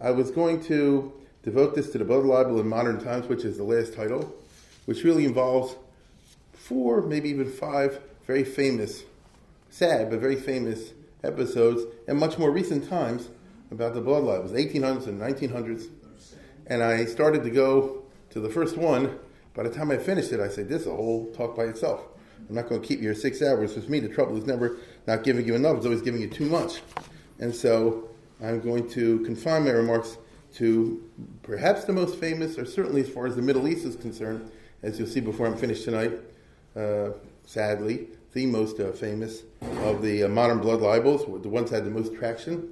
I was going to devote this to the Blood Libel in Modern Times, which is the last title, which really involves four, maybe even five very famous, sad but very famous episodes, and much more recent times about the blood libels, 1800s and 1900s. And I started to go to the first one. By the time I finished it, I said, "This is a whole talk by itself." I'm not going to keep you here six hours. With me, the trouble is never not giving you enough; it's always giving you too much. And so, I'm going to confine my remarks to perhaps the most famous, or certainly as far as the Middle East is concerned, as you'll see before I'm finished tonight. Uh, sadly, the most uh, famous of the uh, modern blood libels, the ones that had the most traction.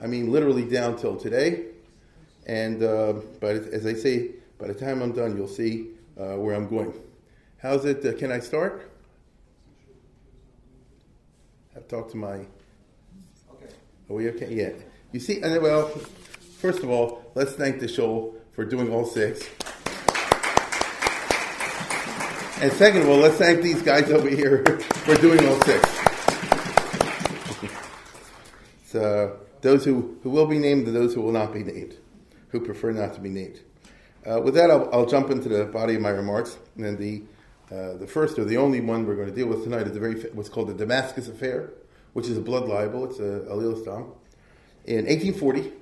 I mean, literally down till today. And uh, but as I say, by the time I'm done, you'll see uh, where I'm going. How's it? Uh, can I start? I've talked to my. Okay. Are we okay? Yeah. You see, and well, first of all, let's thank the show for doing all six. And second of all, let's thank these guys over here for doing all six. so those who, who will be named and those who will not be named, who prefer not to be named. Uh, with that, I'll, I'll, jump into the body of my remarks. And the, uh, the first or the only one we're going to deal with tonight is the very, what's called the Damascus Affair, which is a blood libel. It's a Alil Stam. In 1840,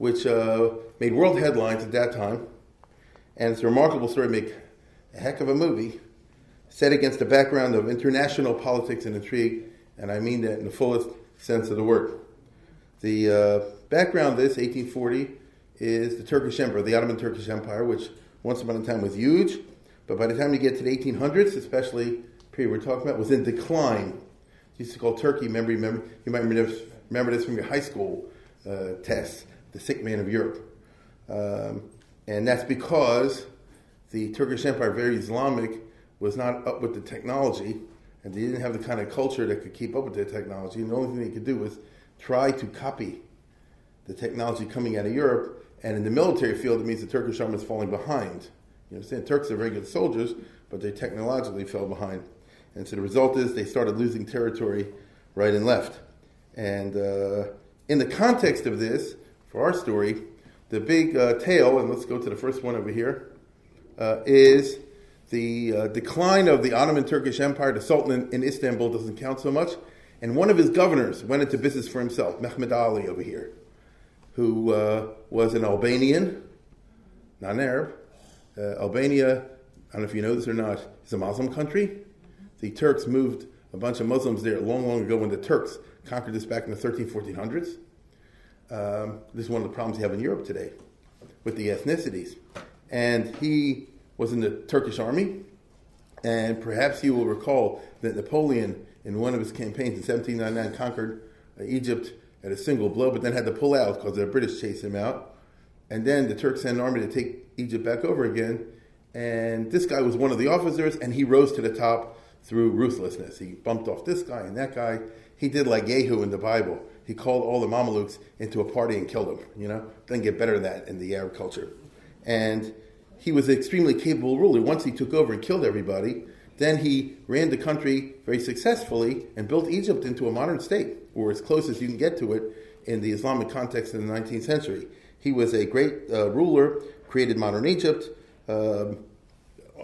which uh, made world headlines at that time. And it's a remarkable story, make a heck of a movie, set against the background of international politics and intrigue, and I mean that in the fullest sense of the word. The uh, background of this, 1840, is the Turkish Empire, the Ottoman Turkish Empire, which once upon a time was huge, but by the time you get to the 1800s, especially the period we're talking about, was in decline. It used to call Turkey, remember, remember you might remember remember this from your high school uh, tests, the sick man of Europe. Um, and that's because the Turkish Empire, very Islamic, was not up with the technology, and they didn't have the kind of culture that could keep up with the technology. And the only thing they could do was try to copy the technology coming out of Europe. And in the military field, it means the Turkish army is falling behind. You understand? Turks are very good soldiers, but they technologically fell behind. And so the result is they started losing territory right and left. And uh, in the context of this, for our story, the big uh, tale, and let's go to the first one over here uh, is the uh, decline of the Ottoman Turkish Empire. The Sultan in, in, Istanbul doesn't count so much. And one of his governors went into business for himself, Mehmed Ali over here, who uh, was an Albanian, not an Arab. Uh, Albania, I don't know if you know this or not, is a Muslim country. The Turks moved a bunch of Muslims there long, long ago when the Turks conquered this back in the 13, 1400s. Um, this is one of the problems you have in Europe today with the ethnicities. And he was in the Turkish army. And perhaps you will recall that Napoleon, in one of his campaigns in 1799, conquered uh, Egypt at a single blow, but then had to pull out because the British chased him out. And then the Turks sent an army to take Egypt back over again. And this guy was one of the officers, and he rose to the top through ruthlessness. He bumped off this guy and that guy. He did like Jehu in the Bible. He called all the Mamelukes into a party and killed them. You know, doesn't get better than that in the Arab culture. And he was an extremely capable ruler. Once he took over and killed everybody, then he ran the country very successfully and built Egypt into a modern state, or as close as you can get to it in the Islamic context in the 19th century. He was a great uh, ruler, created modern Egypt, uh,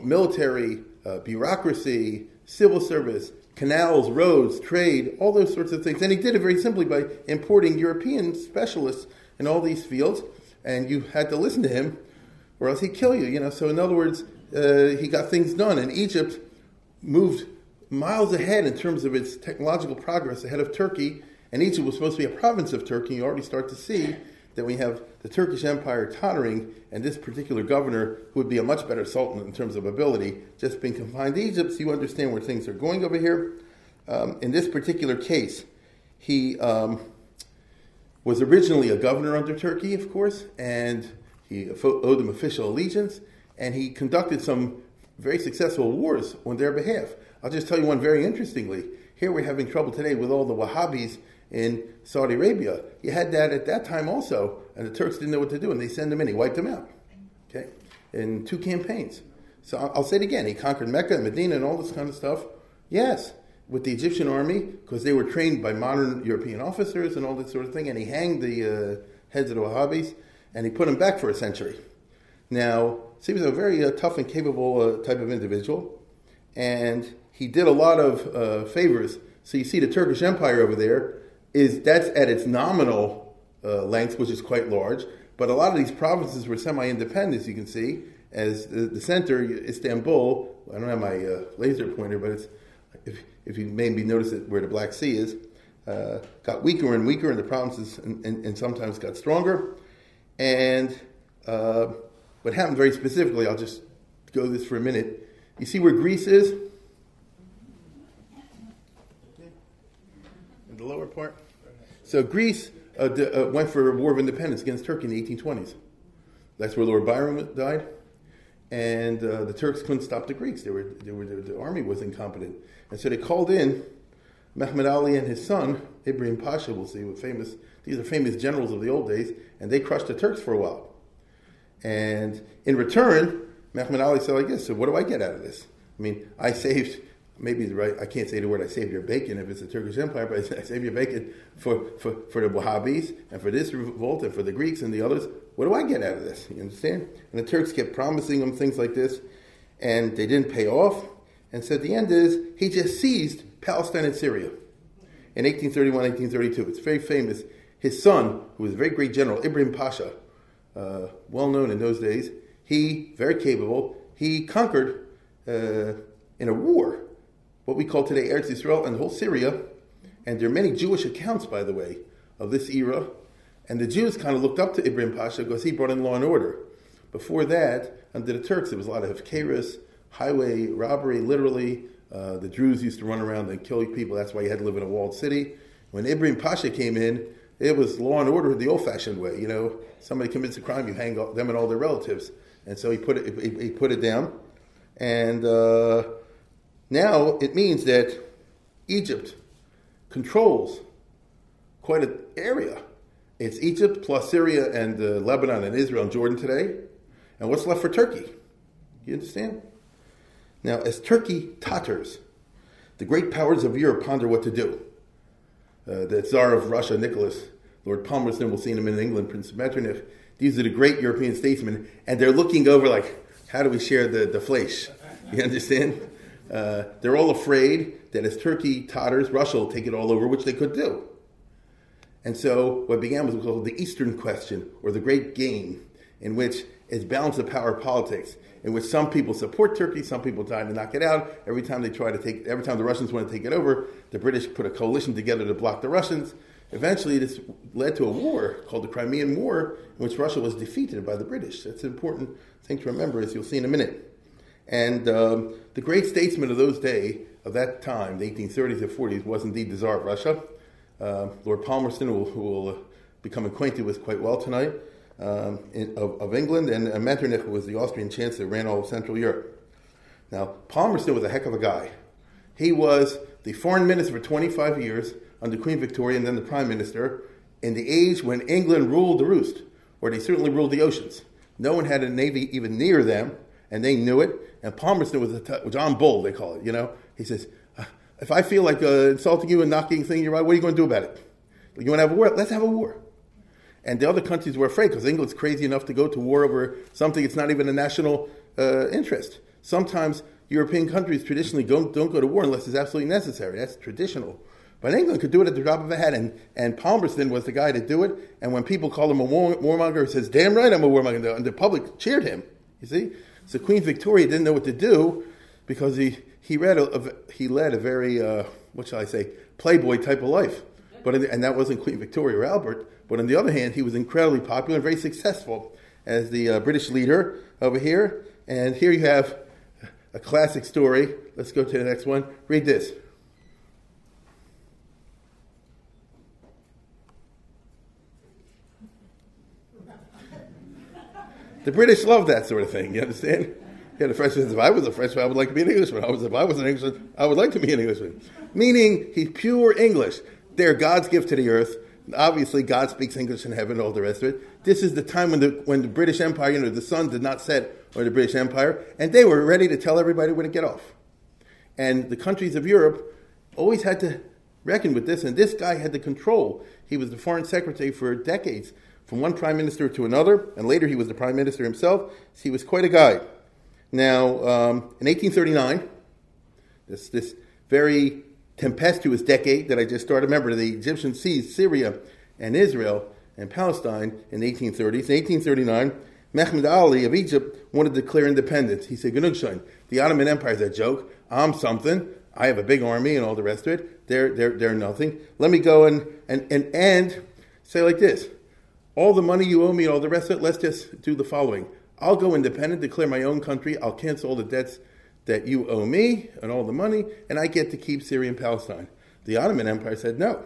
military, uh, bureaucracy, civil service, canals, roads, trade, all those sorts of things. And he did it very simply by importing European specialists in all these fields, and you had to listen to him or else he'd kill you. You know. So in other words, uh, he got things done, and Egypt moved miles ahead in terms of its technological progress ahead of Turkey. And Egypt was supposed to be a province of Turkey. You already start to see that we have the Turkish Empire tottering, and this particular governor, who would be a much better sultan in terms of ability, just being confined to Egypt. So you understand where things are going over here. Um, in this particular case, he um, was originally a governor under Turkey, of course, and he owed them official allegiance, and he conducted some very successful wars on their behalf. I'll just tell you one very interestingly. Here we're having trouble today with all the Wahhabis in Saudi Arabia. You had that at that time also, and the Turks didn't know what to do, and they sent him in. He wiped them out, okay, in two campaigns. So I'll say it again. He conquered Mecca and Medina and all this kind of stuff. Yes, with the Egyptian army, because they were trained by modern European officers and all that sort of thing, and he hanged the uh, heads of the Wahhabis, and he put them back for a century. Now, so he was a very uh, tough and capable uh, type of individual, and he did a lot of uh, favors. So you see the Turkish Empire over there is that's at its nominal uh, length, which is quite large. But a lot of these provinces were semi-independent, as you can see. As the, the center, Istanbul, I don't have my uh, laser pointer, but it's if, if you maybe notice it where the Black Sea is, uh, got weaker and weaker, and the provinces and, and, and sometimes got stronger. And uh, what happened very specifically, I'll just go this for a minute. You see where Greece is? In the lower part? So Greece uh, d- uh, went for a war of independence against Turkey in the 1820s. That's where Lord Byron died. And uh, the Turks couldn't stop the Greeks. They were, they were, the army was incompetent. And so they called in Mehmed Ali and his son, Ibrahim Pasha, we'll see, with famous, these are famous generals of the old days, and they crushed the Turks for a while. And in return, Mehmed Ali said like this, so what do I get out of this? I mean, I saved, maybe the right, I can't say the word I saved your bacon if it's the Turkish Empire, but I saved your bacon for, for, for the Wahhabis and for this revolt and for the Greeks and the others. What do I get out of this? You understand? And the Turks kept promising them things like this, and they didn't pay off. And so the end is, he just seized Palestine and Syria in 1831, 1832. It's very famous. His son, who was a very great general, Ibrahim Pasha, uh, well known in those days, he, very capable, he conquered uh, in a war what we call today Eretz Israel and whole Syria. And there are many Jewish accounts, by the way, of this era. And the Jews kind of looked up to Ibrahim Pasha because he brought in law and order. Before that, under the Turks, there was a lot of Keres, highway robbery, literally. Uh, the Druze used to run around and kill people. That's why you had to live in a walled city. When Ibrahim Pasha came in, it was law and order the old-fashioned way. You know, somebody commits a crime, you hang them and all their relatives. And so he put it, he, he put it down. And uh, now it means that Egypt controls quite an area. It's Egypt plus Syria and uh, Lebanon and Israel and Jordan today. And what's left for Turkey? You understand? Now, as Turkey totters, the great powers of Europe ponder what to do. Uh, the Tsar of Russia, Nicholas, Lord Palmerston, we'll see him in England, Prince Metternich. These are the great European statesmen, and they're looking over like, how do we share the, the flesh? You understand? Uh, they're all afraid that as Turkey totters, Russia will take it all over, which they could do. And so what began was called the Eastern Question, or the Great Game, in which it's balance of power politics in which some people support Turkey, some people try to knock it out. Every time they try to take, every time the Russians want to take it over, the British put a coalition together to block the Russians. Eventually, this led to a war called the Crimean War, in which Russia was defeated by the British. That's an important thing to remember, as you'll see in a minute. And um, the great statesman of those days, of that time, the 1830s and 40s, was indeed the Tsar of Russia, uh, Lord Palmerston, who, will uh, become acquainted with quite well tonight um, in, of, of, England, and uh, Metternich was the Austrian chancellor, ran all of Central Europe. Now, Palmerston was a heck of a guy. He was the foreign minister for 25 years under Queen Victoria and then the prime minister in the age when England ruled the roost, or they certainly ruled the oceans. No one had a navy even near them, and they knew it. And Palmerston was a t- John Bull, they call it, you know. He says, uh, if I feel like uh, insulting you and knocking things you right, what are you going to do about it? You want to have a war? Let's have a war. And the other countries were afraid because England's crazy enough to go to war over something it's not even a national uh, interest. Sometimes European countries traditionally don't, don't go to war unless it's absolutely necessary. That's traditional. But England could do it at the drop of a hat, and, and Palmerston was the guy to do it. And when people called him a war, warmonger, he says, Damn right, I'm a warmonger. And the public cheered him, you see? So Queen Victoria didn't know what to do because he, he, read a, a he led a very, uh, what shall I say, playboy type of life. But in, and that wasn't Queen Victoria or Albert. But on the other hand, he was incredibly popular and very successful as the uh, British leader over here. And here you have a classic story. Let's go to the next one. Read this. The British love that sort of thing. You understand? Yeah, the Frenchman if I was a Frenchman, I would like to be an Englishman. I was, if I was an Englishman, I would like to be an Englishman. Meaning, he's pure English. They're God's gift to the earth. Obviously, God speaks English in heaven and all the rest of it. This is the time when the, when the British Empire, you know, the sun did not set or the British Empire, and they were ready to tell everybody where to get off. And the countries of Europe always had to reckon with this, and this guy had the control. He was the foreign secretary for decades, from one prime minister to another, and later he was the prime minister himself. So he was quite a guy. Now, um, in 1839, this, this very tempestuous decade that I just started, remember, the Egyptians seized Syria and Israel and Palestine in the 1830s. In 1839, Mehmed Ali of Egypt wanted to declare independence. He said, Genugschein, the Ottoman Empire is a joke. I'm something. I have a big army and all the rest of it. They're, they're, they're nothing. Let me go and, and, and, and say like this all the money you owe me all the rest of it, let's just do the following. I'll go independent, declare my own country, I'll cancel all the debts that you owe me and all the money, and I get to keep Syria and Palestine. The Ottoman Empire said no.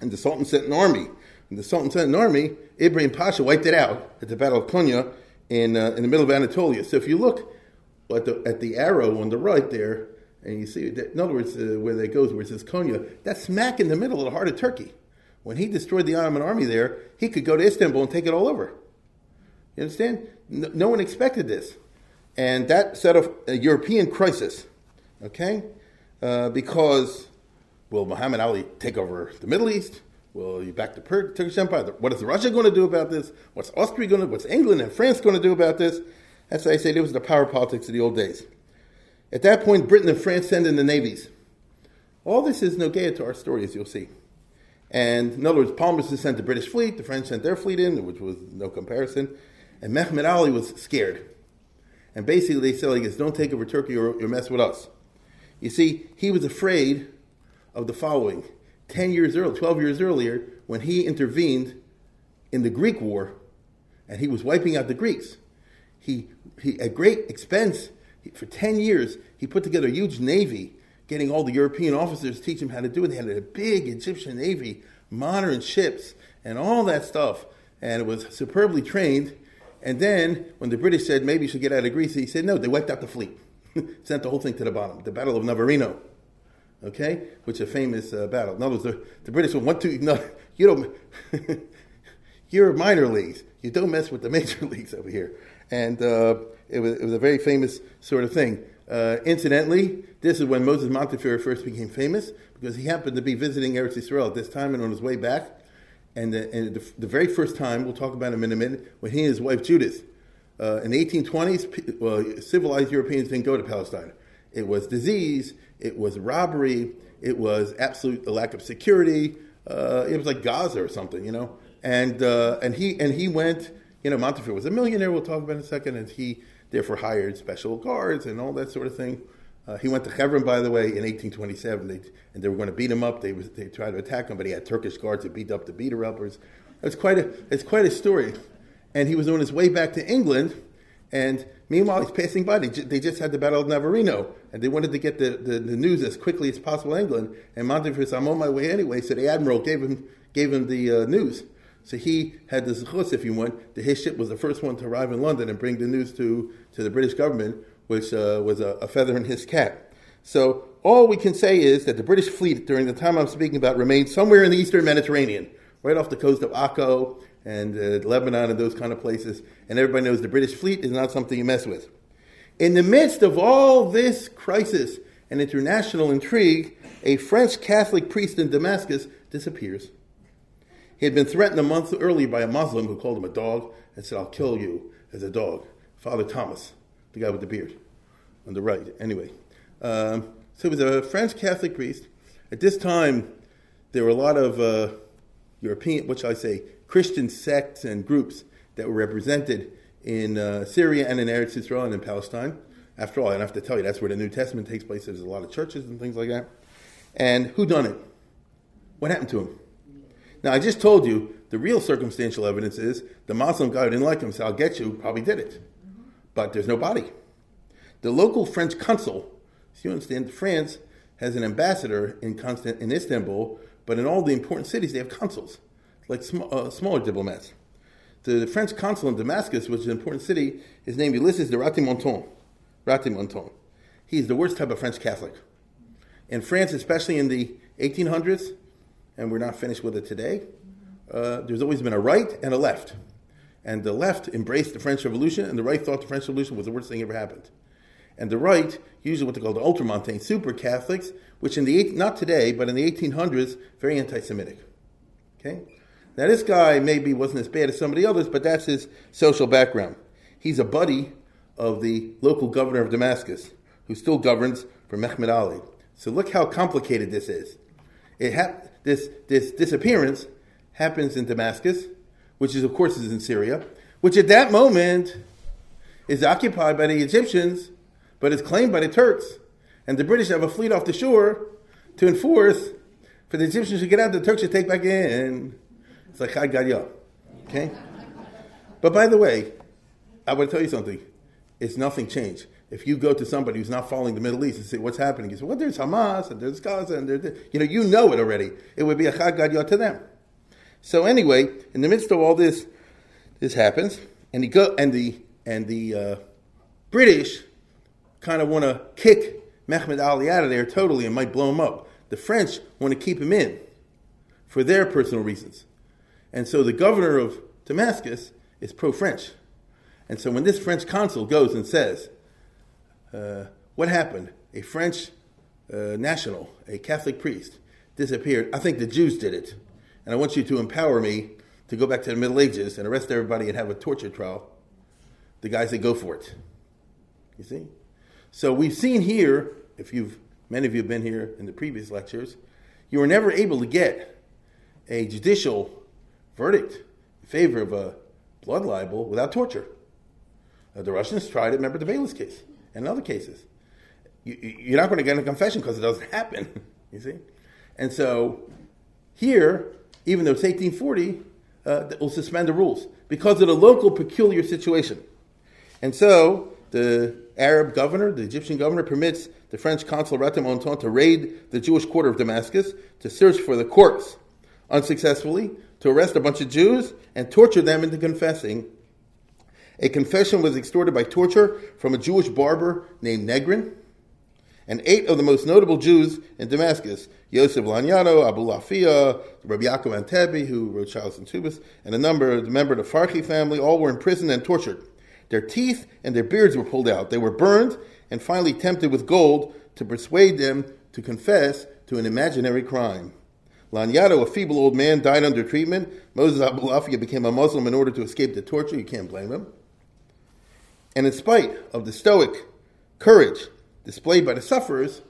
And the Sultan sent an army. And the Sultan sent an army, Ibrahim Pasha wiped it out at the Battle of Konya in, uh, in the middle of Anatolia. So if you look at the, at the arrow on the right there, and you see, that, in other words, uh, where that goes, where it says Konya, that's smack in the middle of the heart of Turkey. When he destroyed the Ottoman army there, he could go to Istanbul and take it all over. You understand? No, no one expected this. And that set off a European crisis, okay? Uh, because will Muhammad Ali take over the Middle East? Will you back the Turkish Empire? What is Russia going to do about this? What's Austria going to? What's England and France going to do about this? That's why I say it was the power politics of the old days. At that point, Britain and France send in the navies. All this is no to our story, as you'll see. And in other words, Palmerston sent the British fleet, the French sent their fleet in, which was no comparison. And Mehmed Ali was scared. And basically, they said, like, don't take over Turkey or you mess with us. You see, he was afraid of the following 10 years earlier, 12 years earlier, when he intervened in the Greek war and he was wiping out the Greeks. He, he at great expense, he, for 10 years, he put together a huge navy, getting all the European officers to teach him how to do it. They had a big Egyptian navy, modern ships, and all that stuff. And it was superbly trained. And then, when the British said maybe you should get out of Greece, he said no, they wiped out the fleet, sent the whole thing to the bottom. The Battle of Navarino okay, which is a famous uh, battle. In other words, the, the British went to no, you don't. you're minor leagues. You don't mess with the major leagues over here, and uh, it was it was a very famous sort of thing. Uh, incidentally, this is when Moses Montefiore first became famous because he happened to be visiting Eretz Israel at this time and on his way back. And, the, and the, the very first time, we'll talk about him in a minute, when he and his wife Judith, uh, in the 1820s, well, civilized Europeans didn't go to Palestine. It was disease, it was robbery, it was absolute lack of security. Uh, it was like Gaza or something, you know. And uh, and he and he went. You know, Montefiore was a millionaire. We'll talk about in a second. And he therefore hired special guards and all that sort of thing. Uh, he went to Hebron, by the way, in 1827, they, and they were going to beat him up. They, was, they tried to attack him, but he had Turkish guards that beat up the beater uppers. It's quite a it's quite a story. And he was on his way back to England, and Meanwhile, he's passing by. They, they just had the Battle of Navarino, and they wanted to get the, the, the news as quickly as possible England. And Montefiore said, I'm on my way anyway. So the admiral gave him, gave him the uh, news. So he had the zechus, if you want, that his ship was the first one to arrive in London and bring the news to, to the British government, which uh, was a, a feather in his cap. So all we can say is that the British fleet, during the time I'm speaking about, remained somewhere in the eastern Mediterranean, right off the coast of Akko and uh, Lebanon and those kind of places. And everybody knows the British fleet is not something you mess with. In the midst of all this crisis and international intrigue, a French Catholic priest in Damascus disappears. He had been threatened a month earlier by a Muslim who called him a dog and said, I'll kill you as a dog. Father Thomas, the guy with the beard on the right. Anyway, um, so he was a French Catholic priest. At this time, there were a lot of uh, European, what shall I say, Christian sects and groups that were represented in uh, Syria and in Eretz Israel and in Palestine. After all, I don't have to tell you, that's where the New Testament takes place. There's a lot of churches and things like that. And who done it? What happened to him? Now, I just told you the real circumstantial evidence is the Muslim guy who didn't like him said, I'll get you, probably did it. But there's no body. The local French consul, so you understand, France has an ambassador in, Constant, in Istanbul, but in all the important cities they have consuls like sm- uh, smaller diplomats. the French consul in Damascus, which is an important city, is named Ulysses de Ratti-Menton. Ratti-Menton. He's the worst type of French Catholic. In France, especially in the 1800s, and we're not finished with it today, uh, there's always been a right and a left. And the left embraced the French Revolution, and the right thought the French Revolution was the worst thing ever happened. And the right, usually what they call the ultramontane super Catholics, which in the eight, not today, but in the 1800s, very anti-Semitic. Okay, now this guy maybe wasn't as bad as some of the others, but that's his social background. He's a buddy of the local governor of Damascus, who still governs for Mehmed Ali. So look how complicated this is. It ha- this this disappearance happens in Damascus, which is of course is in Syria, which at that moment is occupied by the Egyptians but is claimed by the Turks. And the British have a fleet off the shore to enforce for the Egyptians to get out, the Turks to take back in. It's like Chad Gadya. Okay? But by the way, I want to tell you something. It's nothing changed. If you go to somebody who's not following the Middle East and say, what's happening? You say, well, there's Hamas and there's Gaza and there's, you know, you know it already. It would be a Chad Gadya to them. So anyway, in the midst of all this, this happens, and the, go, and the, and the uh, British kind of want to kick Mehmed Ali out of there totally and might blow him up. The French want to keep him in for their personal reasons. And so the governor of Damascus is pro French. And so when this French consul goes and says, What happened? A French uh, national, a Catholic priest, disappeared. I think the Jews did it. And I want you to empower me to go back to the Middle Ages and arrest everybody and have a torture trial. The guys that go for it. You see? So we've seen here, if you've many of you have been here in the previous lectures, you were never able to get a judicial verdict in favor of a blood libel without torture. Uh, the Russians tried it, remember the Beilis case and other cases. You, are not going to get a confession because it doesn't happen, you see? And so here, even though it's 1840, uh, we'll suspend the rules because of the local peculiar situation. And so the Arab governor, the Egyptian governor, permits the French consul Ratti-Menton to raid the Jewish quarter of Damascus to search for the corpse. Unsuccessfully, to arrest a bunch of Jews and torture them into confessing. A confession was extorted by torture from a Jewish barber named Negrin. And eight of the most notable Jews in Damascus, Yosef Lanyado, Abu Lafia, Rabbi Yaakov Antebi, who wrote Shalos and Tubas, and a number of the members of the Farhi family, all were imprisoned and tortured. Their teeth and their beards were pulled out. They were burned and finally tempted with gold to persuade them to confess to an imaginary crime. Lanyado, a feeble old man, died under treatment. Moses Abulafia became a Muslim in order to escape the torture. You can't blame him. And in spite of the stoic courage displayed by the sufferers,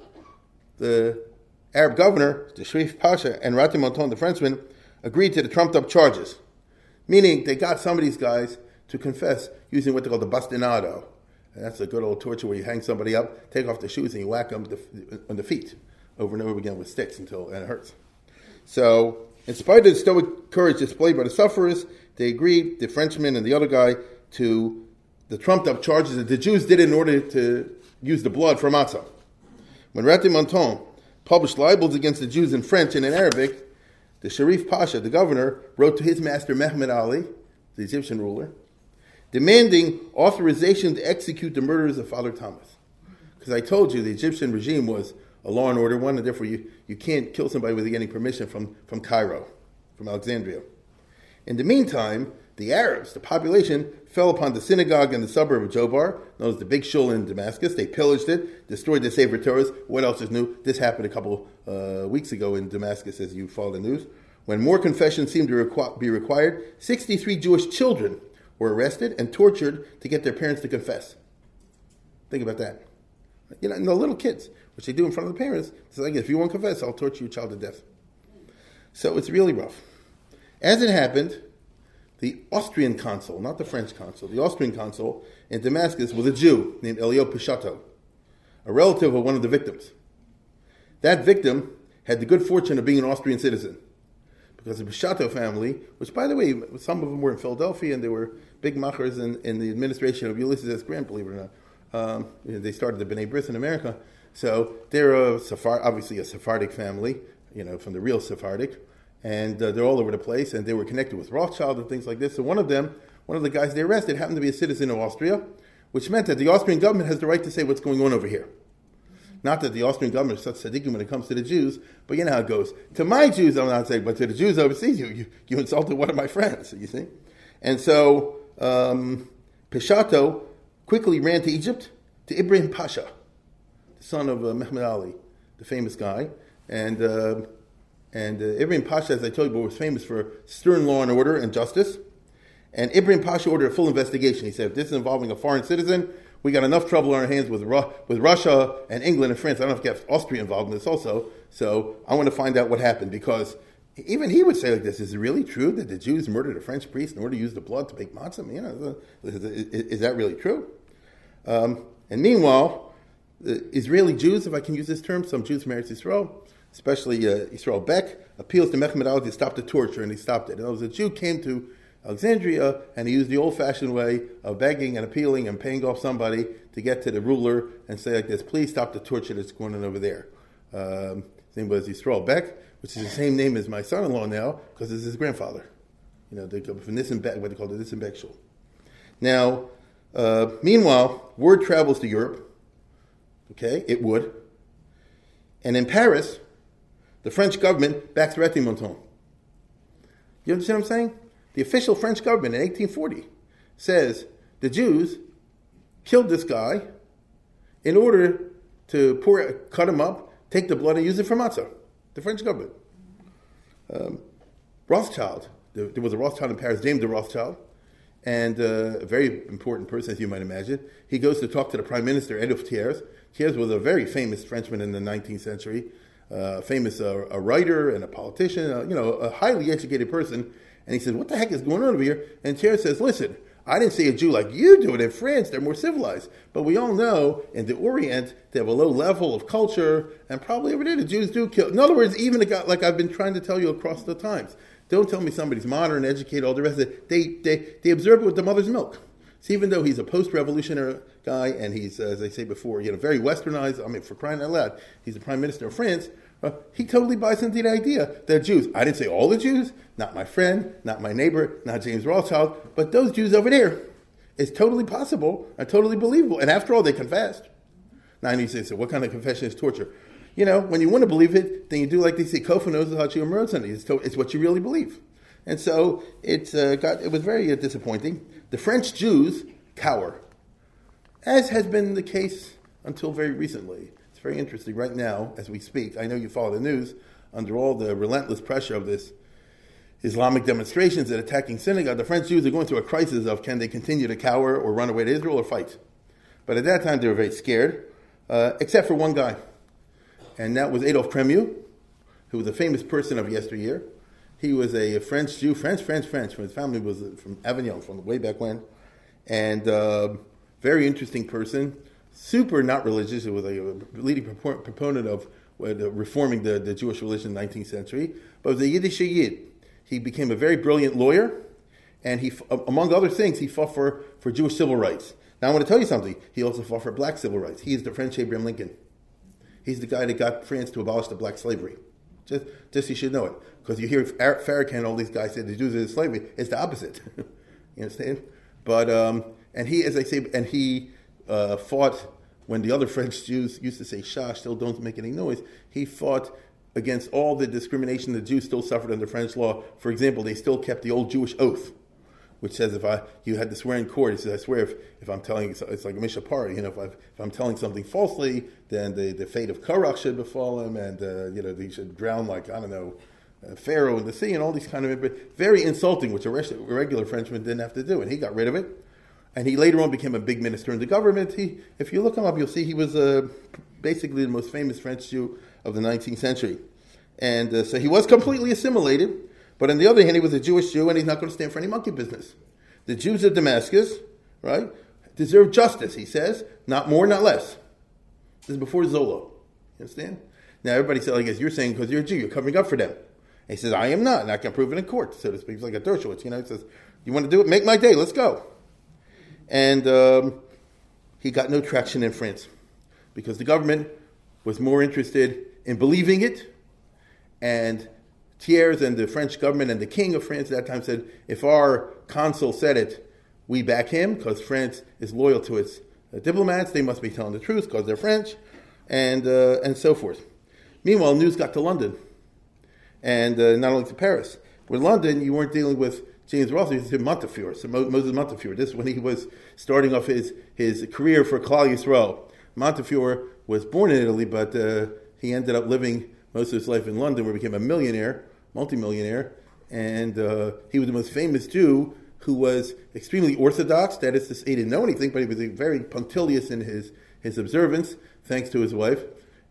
the Arab governor, the Sharif Pasha, and Ratti-Menton, the Frenchman, agreed to the trumped up charges. Meaning they got some of these guys to confess using what they call the bastinado. And that's a good old torture where you hang somebody up, take off the shoes, and you whack them on the feet over and over again with sticks until and it hurts. So, in spite of the stoic courage displayed by the sufferers, they agreed, the Frenchman and the other guy, to the trumped up charges that the Jews did in order to use the blood for matzah. When Ratti-Menton published libels against the Jews in French and in Arabic, the Sharif Pasha, the governor, wrote to his master Mehmed Ali, the Egyptian ruler, demanding authorization to execute the murders of Father Thomas. Because I told you the Egyptian regime was a law and order one, and therefore you, you can't kill somebody without getting permission from, from Cairo, from Alexandria. In the meantime, the Arabs, the population, fell upon the synagogue in the suburb of Jobar, known as the Big Shul in Damascus. They pillaged it, destroyed the Sefer Torahs. What else is new? This happened a couple uh, weeks ago in Damascus, as you follow the news. When more confessions seemed to requ- be required, 63 Jewish children were arrested and tortured to get their parents to confess. Think about that. You know, and the little kids, which they do in front of the parents, it's like, if you won't confess, I'll torture your child to death. So it's really rough. As it happened, the Austrian consul, not the French consul, the Austrian consul in Damascus was a Jew named Elio Picciotto, a relative of one of the victims. That victim had the good fortune of being an Austrian citizen because the Picciotto family, which by the way, some of them were in Philadelphia and they were big machers in, in the administration of Ulysses S. Grant, believe it or not. Um, they started the B'nai B'rith in America. So they're a Sephard, obviously a Sephardic family, you know, from the real Sephardic. And uh, they're all over the place, and they were connected with Rothschild and things like this. So one of them one of the guys they arrested happened to be a citizen of Austria, which meant that the Austrian government has the right to say what's going on over here. Not that the Austrian government is such tzaddikim when it comes to the Jews, but you know how it goes. To my Jews, I'm not saying, but to the Jews overseas, you, you, you insulted one of my friends, you see? And so um, quickly ran to Egypt to Ibrahim Pasha, the son of uh, Mehmed Ali, the famous guy. And, uh, and uh, Ibrahim Pasha, as I told you, was famous for stern law and order and justice. And Ibrahim Pasha ordered a full investigation. He said, if this is involving a foreign citizen, we got enough trouble on our hands with, Ru- with Russia and England and France. I don't know if get Austria involved in this also. So I want to find out what happened because even he would say like this: Is it really true that the Jews murdered a French priest in order to use the blood to make matzah? You know, is, is, that really true? Um, and meanwhile, the Israeli Jews, if I can use this term, some Jews from Eretz Yisrael, especially uh, Israel Beck, appeals to Mehmed Ali to stop the torture, and he stopped it. And was a Jew came to Alexandria, and he used the old-fashioned way of begging and appealing and paying off somebody to get to the ruler and say like this, please stop the torture that's going on over there. Um, his name was Yisrael Beck, which is the same name as my son-in-law now, because it's his grandfather. You know, they go from Nissim Beck, what they call the Beck Shul. Now, uh, meanwhile, word travels to Europe. Okay, it would. And in Paris, the French government backs Ratti-Menton. You understand what I'm saying? The official French government in 1840 says the Jews killed this guy in order to pour, cut him up, take the blood, and use it for matzah. The French government. Um, Rothschild, there was a Rothschild in Paris, James de Rothschild, and uh, a very important person, as you might imagine. He goes to talk to the Prime Minister, Adolphe Thiers. Thiers was a very famous Frenchman in the 19th century, uh, famous uh, a writer and a politician, uh, you know, a highly educated person and he says, What the heck is going on over here? And Thiers says, Listen, I didn't see a Jew like you do it in France. They're more civilized. But we all know in the Orient, they have a low level of culture, and probably over there the Jews do kill. In other words, even a guy, like I've been trying to tell you across the times, don't tell me somebody's modern, educated, all the rest of it. They, they, they observe it with the mother's milk. So even though he's a post-revolutionary guy, and he's, as I say before, you know, very westernized, I mean, for crying out loud, he's the prime minister of France, uh, he totally buys into the idea that Jews, I didn't say all the Jews, not my friend, not my neighbor, not James Rothschild, but those Jews over there. It's totally possible and totally believable. And after all, they confessed. Now, you say, so what kind of confession is torture? You know, when you want to believe it, then you do like they say, Kofa knows how emerge on it. It's, what you really believe. And so it's uh, got, it was very uh, disappointing. The French Jews cower, as has been the case until very recently It's very interesting right now as we speak. I know you follow the news under all the relentless pressure of this Islamic demonstrations and attacking synagogue. The French Jews are going through a crisis of can they continue to cower or run away to Israel or fight. But at that time they were very scared, uh, except for one guy, and that was Adolphe Crémieux, who was a famous person of yesteryear. He was a French Jew, French, French, French. His family was from Avignon, from way back when, and uh, very interesting person super not religious. He was a leading proponent of uh, reforming the, the Jewish religion in the 19th century, but was a Yiddish Yid. He became a very brilliant lawyer, and he, among other things, he fought for, for Jewish civil rights. Now, I want to tell you something. He also fought for black civil rights. He is the French Abraham Lincoln. He's the guy that got France to abolish the black slavery. Just, just you should know it. Because you hear Farrakhan and all these guys say the Jews are slavery. It's the opposite. you understand? But, um, and he, as I say, and he uh, fought when the other French Jews used to say "Shah," still don't make any noise. He fought against all the discrimination the Jews still suffered under French law. For example, they still kept the old Jewish oath, which says if I you had to swear in court, he says I swear if, if I'm telling it's like a mishapar, you know, if, i if I'm telling something falsely, then the, the fate of Korach should befall him, and uh, you know he should drown like I don't know. Pharaoh in the sea and all these kind of very insulting, which a regular Frenchman didn't have to do, and he got rid of it and he later on became a big minister in the government. He, if you look him up, you'll see he was uh, basically the most famous French Jew of the 19th century. And uh, so he was completely assimilated, but on the other hand, he was a Jewish Jew, and he's not going to stand for any monkey business. The Jews of Damascus, right, deserve justice, he says, not more, not less. This is before Zola. You understand? Now, everybody says, I guess you're saying because you're a Jew, you're covering up for them. And he says, I am not, and I can prove it in court, so to speak. He's like a Dershowitz, you know. He says, You want to do it? Make my day, let's go and um, he got no traction in France because the government was more interested in believing it. And Thiers and the French government and the king of France at that time said, if our consul said it, we back him because France is loyal to its uh, diplomats. They must be telling the truth because they're French, and uh, and so forth. Meanwhile, news got to London, and uh, not only to Paris. With London, you weren't dealing with James you said Montefiore, so Moses Montefiore. This is when he was starting off his, his career for Klal Yisrael. Montefiore was born in Italy, but uh, he ended up living most of his life in London, where he became a millionaire, multimillionaire, and uh, he was the most famous Jew who was extremely orthodox. That is to say, he didn't know anything, but he was very punctilious in his, his observance, thanks to his wife,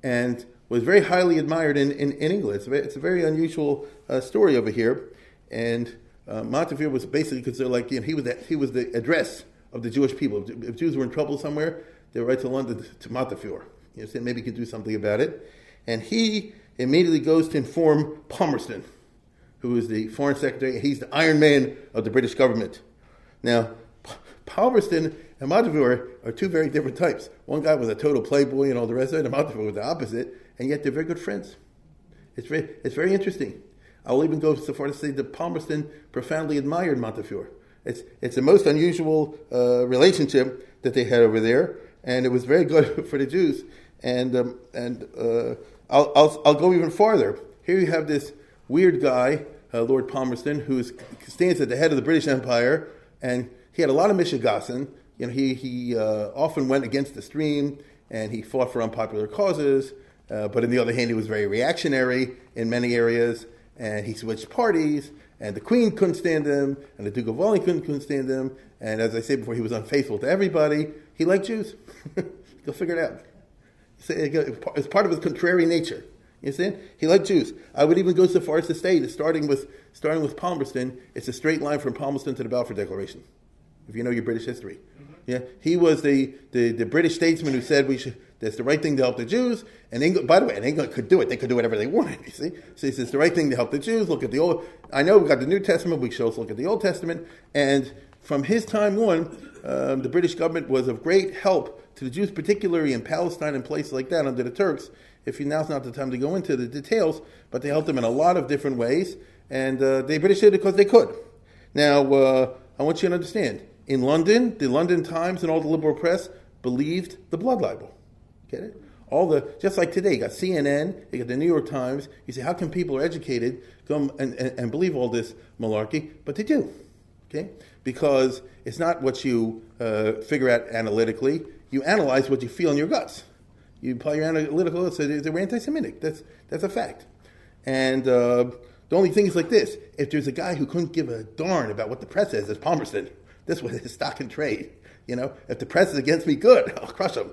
and was very highly admired in, in, in England. It's a very, it's a very unusual uh, story over here. And uh, Montefiore was basically considered like you know, he was the, he was the address of the Jewish people. If, Jews were in trouble somewhere, they would write to London to Montefiore. You know, saying maybe he could do something about it. And he immediately goes to inform Palmerston, who is the foreign secretary. He's the Iron Man of the British government. Now, Palmerston and Montefiore are two very different types. One guy was a total playboy and all the rest of it, and Montefiore was the opposite, and yet they're very good friends. It's very, it's very interesting. I'll even go so far to say that Palmerston profoundly admired Montefiore. It's, it's the most unusual uh, relationship that they had over there, and it was very good for the Jews. And, um, and uh, I'll, I'll, I'll, go even farther. Here you have this weird guy, uh, Lord Palmerston, who stands at the head of the British Empire, and he had a lot of mishigasin. You know, he, he uh, often went against the stream, and he fought for unpopular causes. Uh, but on the other hand, he was very reactionary in many areas and he switched parties, and the Queen couldn't stand him, and the Duke of Wellington couldn't stand him, and as I said before, he was unfaithful to everybody. He liked Jews. Go figure it out. It's part of his contrary nature. You understand? He liked Jews. I would even go so far as to state, starting with starting with Palmerston, it's a straight line from Palmerston to the Balfour Declaration. If you know your British history, mm-hmm. yeah, he was the, the, the British statesman who said we should that's the right thing to help the Jews. And England, by the way, and England could do it. They could do whatever they wanted. You see, so he says the right thing to help the Jews. Look at the old. I know we've got the New Testament. We should also look at the Old Testament. And from his time on, um, the British government was of great help to the Jews, particularly in Palestine and places like that under the Turks. If you, now's not the time to go into the details, but they helped them in a lot of different ways, and uh, the British did it because they could. Now, uh, I want you to understand: in London, the London Times and all the liberal press believed the blood libel. Get it? All the just like today, you got CNN, you got the New York Times. You say, how can people are educated come and, and, and believe all this malarkey? But they do, okay? Because it's not what you uh, figure out analytically. You analyze what you feel in your guts. You apply your analytical. So they're anti-Semitic. That's that's a fact. And uh, the only thing is like this: if there's a guy who couldn't give a darn about what the press says, it's Palmerston. This was his stock and trade. You know, if the press is against me, good, I'll crush them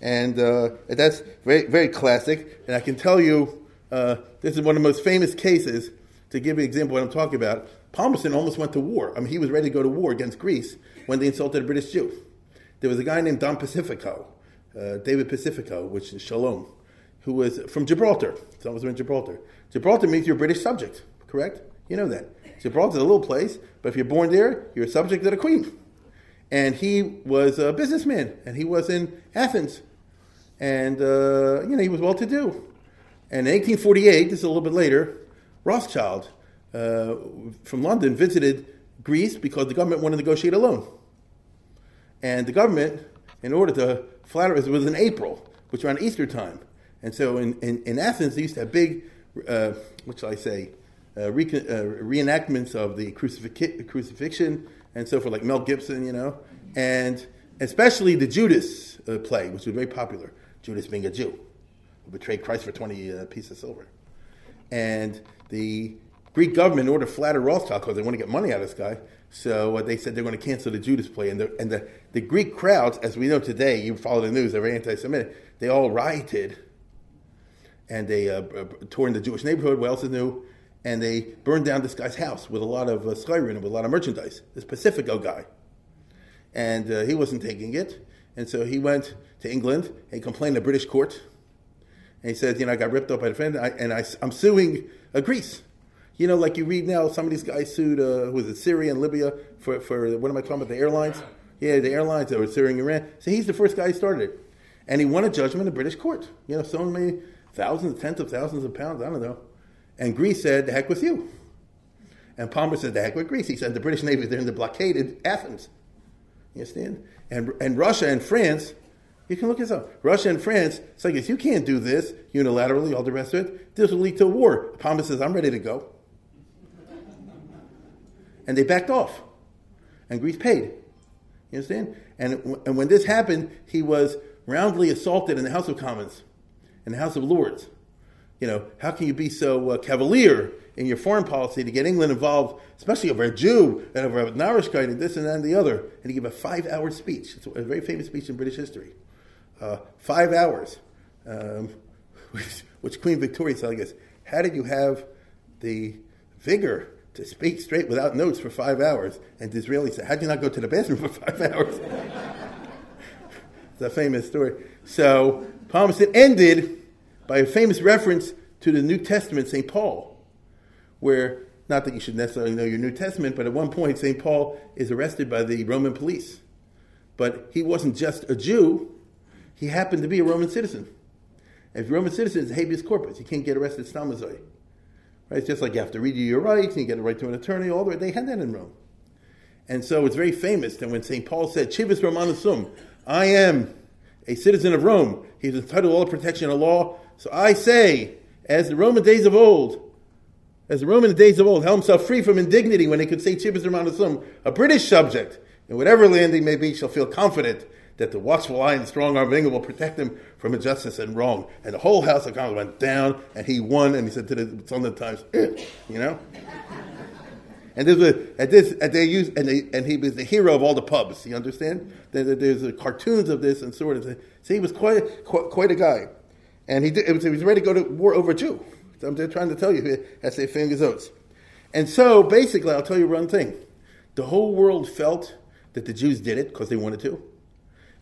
and uh, that's very very classic. And I can tell you, uh, this is one of the most famous cases. To give you an example of what I'm talking about, Palmerston almost went to war. I mean, he was ready to go to war against Greece when they insulted a British Jew. There was a guy named Don Pacifico, uh, David Pacifico, which is Shalom, who was from Gibraltar. Some of us in Gibraltar. Gibraltar means you're a British subject, correct? You know that. Gibraltar's a little place, but if you're born there, you're a subject of the Queen and he was a businessman, and he was in Athens, and uh, you know he was well to do. And in 1848, this is a little bit later, Rothschild uh, from London visited Greece because the government wanted to negotiate a loan, and the government, in order to flatter, it was in April, which around Easter time, and so in, in, in Athens they used to have big, uh, what shall I say, uh, uh, reenactments of the crucifixion and so forth, like Mel Gibson, you know, and especially the Judas uh, play, which was very popular. Judas being a Jew who betrayed Christ for 20 uh, pieces of silver. And the Greek government, in order to flatter Rothschild, because they want to get money out of this guy, so uh, they said they're going to cancel the Judas play. And, the, and the, the Greek crowds, as we know today, you follow the news, they're anti Semitic, they all rioted and they uh, tore in the Jewish neighborhood, Wales is new, and they burned down this guy's house with a lot of uh, and with a lot of merchandise, this Pacifico guy. And uh, he wasn't taking it. And so he went to England and complained to the British court. And he said, you know, I got ripped off by the friend, and, I, and am suing uh, Greece. You know, like you read now, some of these guys sued, uh, was it Syria and Libya for, for, what am I talking about, the airlines? Yeah, the airlines that were suing Iran. So he's the first guy who started it. And he won a judgment in British court. You know, so many thousands, tens of thousands of pounds, I don't know. And Greece said, the heck with you. And Palmer said, the heck with Greece. He said, the British Navy, they're in the blockaded Athens. You understand? And, and Russia and France, you can look this up. Russia and France, it's like this, you can't do this unilaterally, all the rest of it. This will lead to a war. Palmer says, I'm ready to go. and they backed off. And Greece paid. You understand? And, and when this happened, he was roundly assaulted in the House of Commons, in the House of Lords. You know, how can you be so uh, cavalier in your foreign policy to get England involved, especially over a Jew and over a Narishkeit and this and that and the other? And he gave a five hour speech. It's a very famous speech in British history. Uh, five hours, um, which, which, Queen Victoria said, I guess, how did you have the vigor to speak straight without notes for five hours? And Disraeli said, how did you not go to the bathroom for five hours? it's a famous story. So Palmerston ended by a famous reference to the New Testament, St. Paul, where, not that you should necessarily know your New Testament, but at one point, St. Paul is arrested by the Roman police. But he wasn't just a Jew, he happened to be a Roman citizen. If you're a Roman citizen, it's habeas corpus. You can't get arrested stamazoi. Right? It's just like you have to read you your rights, and you get a right to an attorney, all the way. They had that in Rome. And so it's very famous that when St. Paul said, Civis Romanus sum, I am a citizen of Rome, he's entitled to all the protection of law, so I say, as the Roman days of old, as the Roman in the days of old held himself free from indignity when he could say Civis Romanus sum, a British subject, in whatever land he may be, shall feel confident that the watchful eye and strong arm of England will protect him from injustice and wrong. And the whole House of Commons went down, and he won, and he said to the Sunday Times, eh, you know? And there's a, at this, at they use, and, they, and he was the hero of all the pubs. You understand? there's cartoons of this and sort of. So he was quite, quite, quite a guy. And he, did, was, he was ready to go to war over a Jew. I'm just trying to tell you, as they fingers oats. And so basically, I'll tell you one thing. The whole world felt that the Jews did it because they wanted to.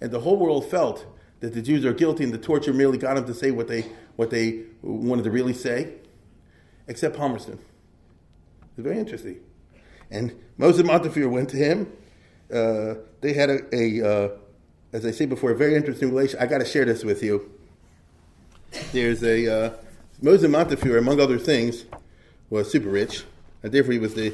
And the whole world felt that the Jews are guilty and the torture merely got them to say what they, what they wanted to really say, except Palmerston. It's very interesting. And Moses Montefiore went to him. Uh, they had a, a uh, as I say before, a very interesting relation. I got to share this with you there's a uh, Moses Montefiore, among other things, was super rich, and therefore he was the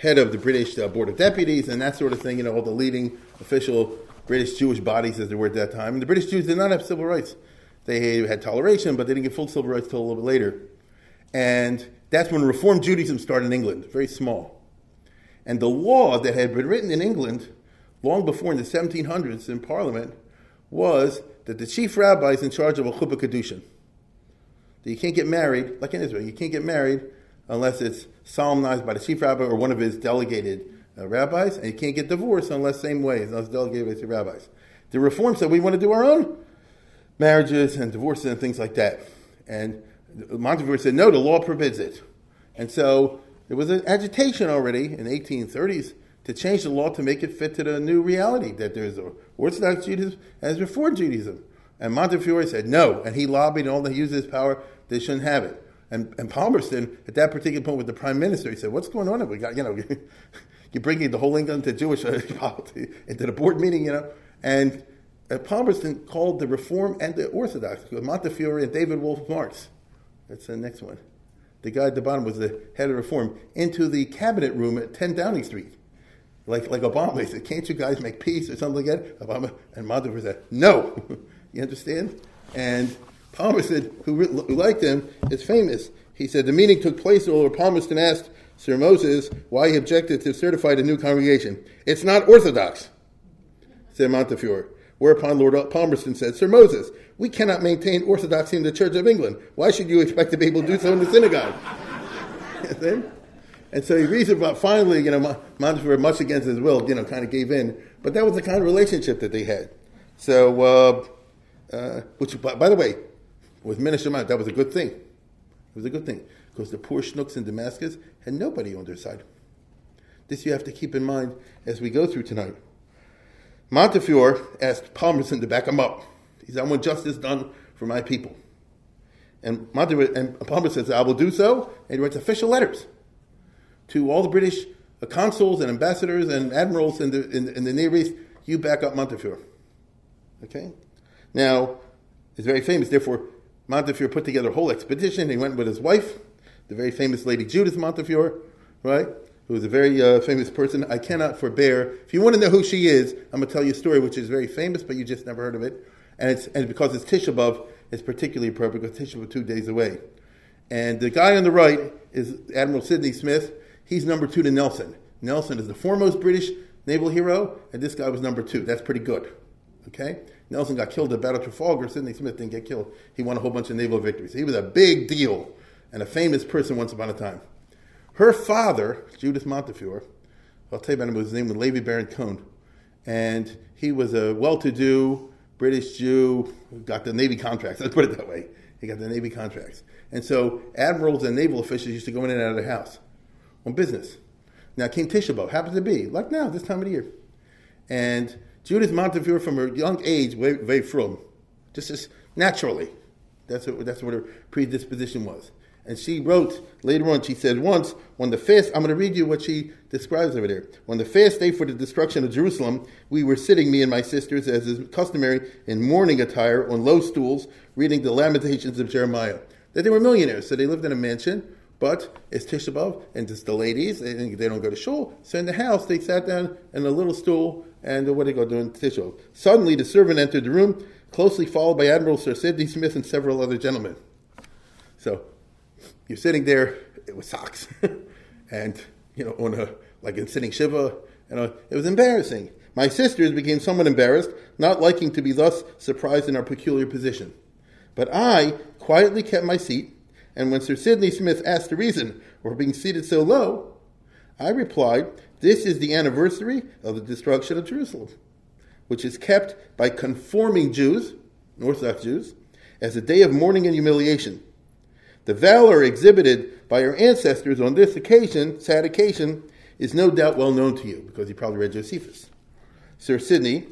head of the British uh, Board of Deputies and that sort of thing. You know, all the leading official British Jewish bodies, as they were at that time. And the British Jews did not have civil rights. They had toleration, but they didn't get full civil rights until a little bit later. And that's when Reform Judaism started in England, very small. And the law that had been written in England long before in the 1700s in Parliament was that the chief rabbi is in charge of a chuppah kiddushin that you can't get married, like in Israel, you can't get married unless it's solemnized by the chief rabbi or one of his delegated uh, rabbis, and you can't get divorced unless same way, unless delegated by the rabbis. The reform said we want to do our own marriages and divorces and things like that. And Montefiore said, no, the law forbids it. And so there was an agitation already in the 1830s to change the law to make it fit to the new reality that there's a Orthodox Judaism as Reform Judaism. And Montefiore said no, and he lobbied and all that he used his power, they shouldn't have it. And, and Palmerston, at that particular point with the prime minister, he said, "What's going on? We got you know, you're bringing the whole England to Jewish polity into the board meeting, you know." And uh, Palmerston called the Reform and the Orthodox, Montefiore and David Wolf Marx. That's the next one. The guy at the bottom was the head of Reform into the cabinet room at 10 Downing Street. Like, like Obama, he said, Can't you guys make peace or something like that? Obama and Montefiore said, No. You understand? And Palmerston, who, who liked him, is famous. He said the meeting took place where Palmerston asked Sir Moses why he objected to certify a new congregation. It's not orthodox, said Montefiore. Whereupon Lord Palmerston said, Sir Moses, we cannot maintain orthodoxy in the Church of England. Why should you expect to be able to do so in the synagogue? and so he reasoned about finally, you know, Montefiore, much against his will, you know, kind of gave in. But that was the kind of relationship that they had. So, uh, uh, which, by, by, the way, with Mount, that was a good thing. It was a good thing because the poor schnooks in Damascus had nobody on their side. This you have to keep in mind as we go through tonight. Montefiore asked Palmerston to back him up. He said, I want justice done for my people. And, Montefiore, and Palmerston says, I will do so. And he writes official letters to all the British consuls and ambassadors and admirals in the, in, in the Near East. You back up Montefiore. Okay? Now, it's very famous. Therefore, Montefiore put together a whole expedition. He went with his wife, the very famous Lady Judith Montefiore, right? who was a very uh, famous person. I cannot forbear. If you want to know who she is, I'm going to tell you a story which is very famous, but you just never heard of it. And it's and because it's Tisha B'av, it's particularly appropriate because Tisha B'av two days away. And the guy on the right is Admiral Sidney Smith. He's number two to Nelson. Nelson is the foremost British naval hero, and this guy was number two. That's pretty good. Okay? Nelson got killed at Battle of Trafalgar. Sidney Smith didn't get killed. He won a whole bunch of naval victories. He was a big deal and a famous person once upon a time. Her father, Judith Montefiore, I'll tell you about him, his name was Levi Barent Cohen. And he was a well to do British Jew, got the Navy contracts. Let's put it that way. He got the Navy contracts. And so admirals and naval officials used to go in and out of the house on business. Now, King Tisha happens to be, like now, this time of the year. And Judith Montefiore, from her young age, way, very from, just as naturally. That's what, that's what her predisposition was. And she wrote later on, she said, once, when the fast, I'm going to read you what she describes over there. When the fast day for the destruction of Jerusalem, we were sitting, me and my sisters, as is customary, in mourning attire on low stools, reading the Lamentations of Jeremiah. That they were millionaires, so they lived in a mansion, but it's Tisha and it's the ladies, and they don't go to shul. So in the house, they sat down in a little stool, and what are they go doing Tisha B'Av. Suddenly, the servant entered the room, closely followed by Admiral Sir Sidney Smith and several other gentlemen. So you're sitting there with socks, and you know, on a like in sitting shiva, and uh, it was embarrassing. My sisters became somewhat embarrassed, not liking to be thus surprised in our peculiar position. But I quietly kept my seat, and when Sir Sidney Smith asked the reason for being seated so low, I replied, This is the anniversary of the destruction of Jerusalem, which is kept by conforming Jews, Orthodox Jews, as a day of mourning and humiliation. The valor exhibited by our ancestors on this occasion, sad occasion, is no doubt well known to you because you probably read Josephus. Sir Sidney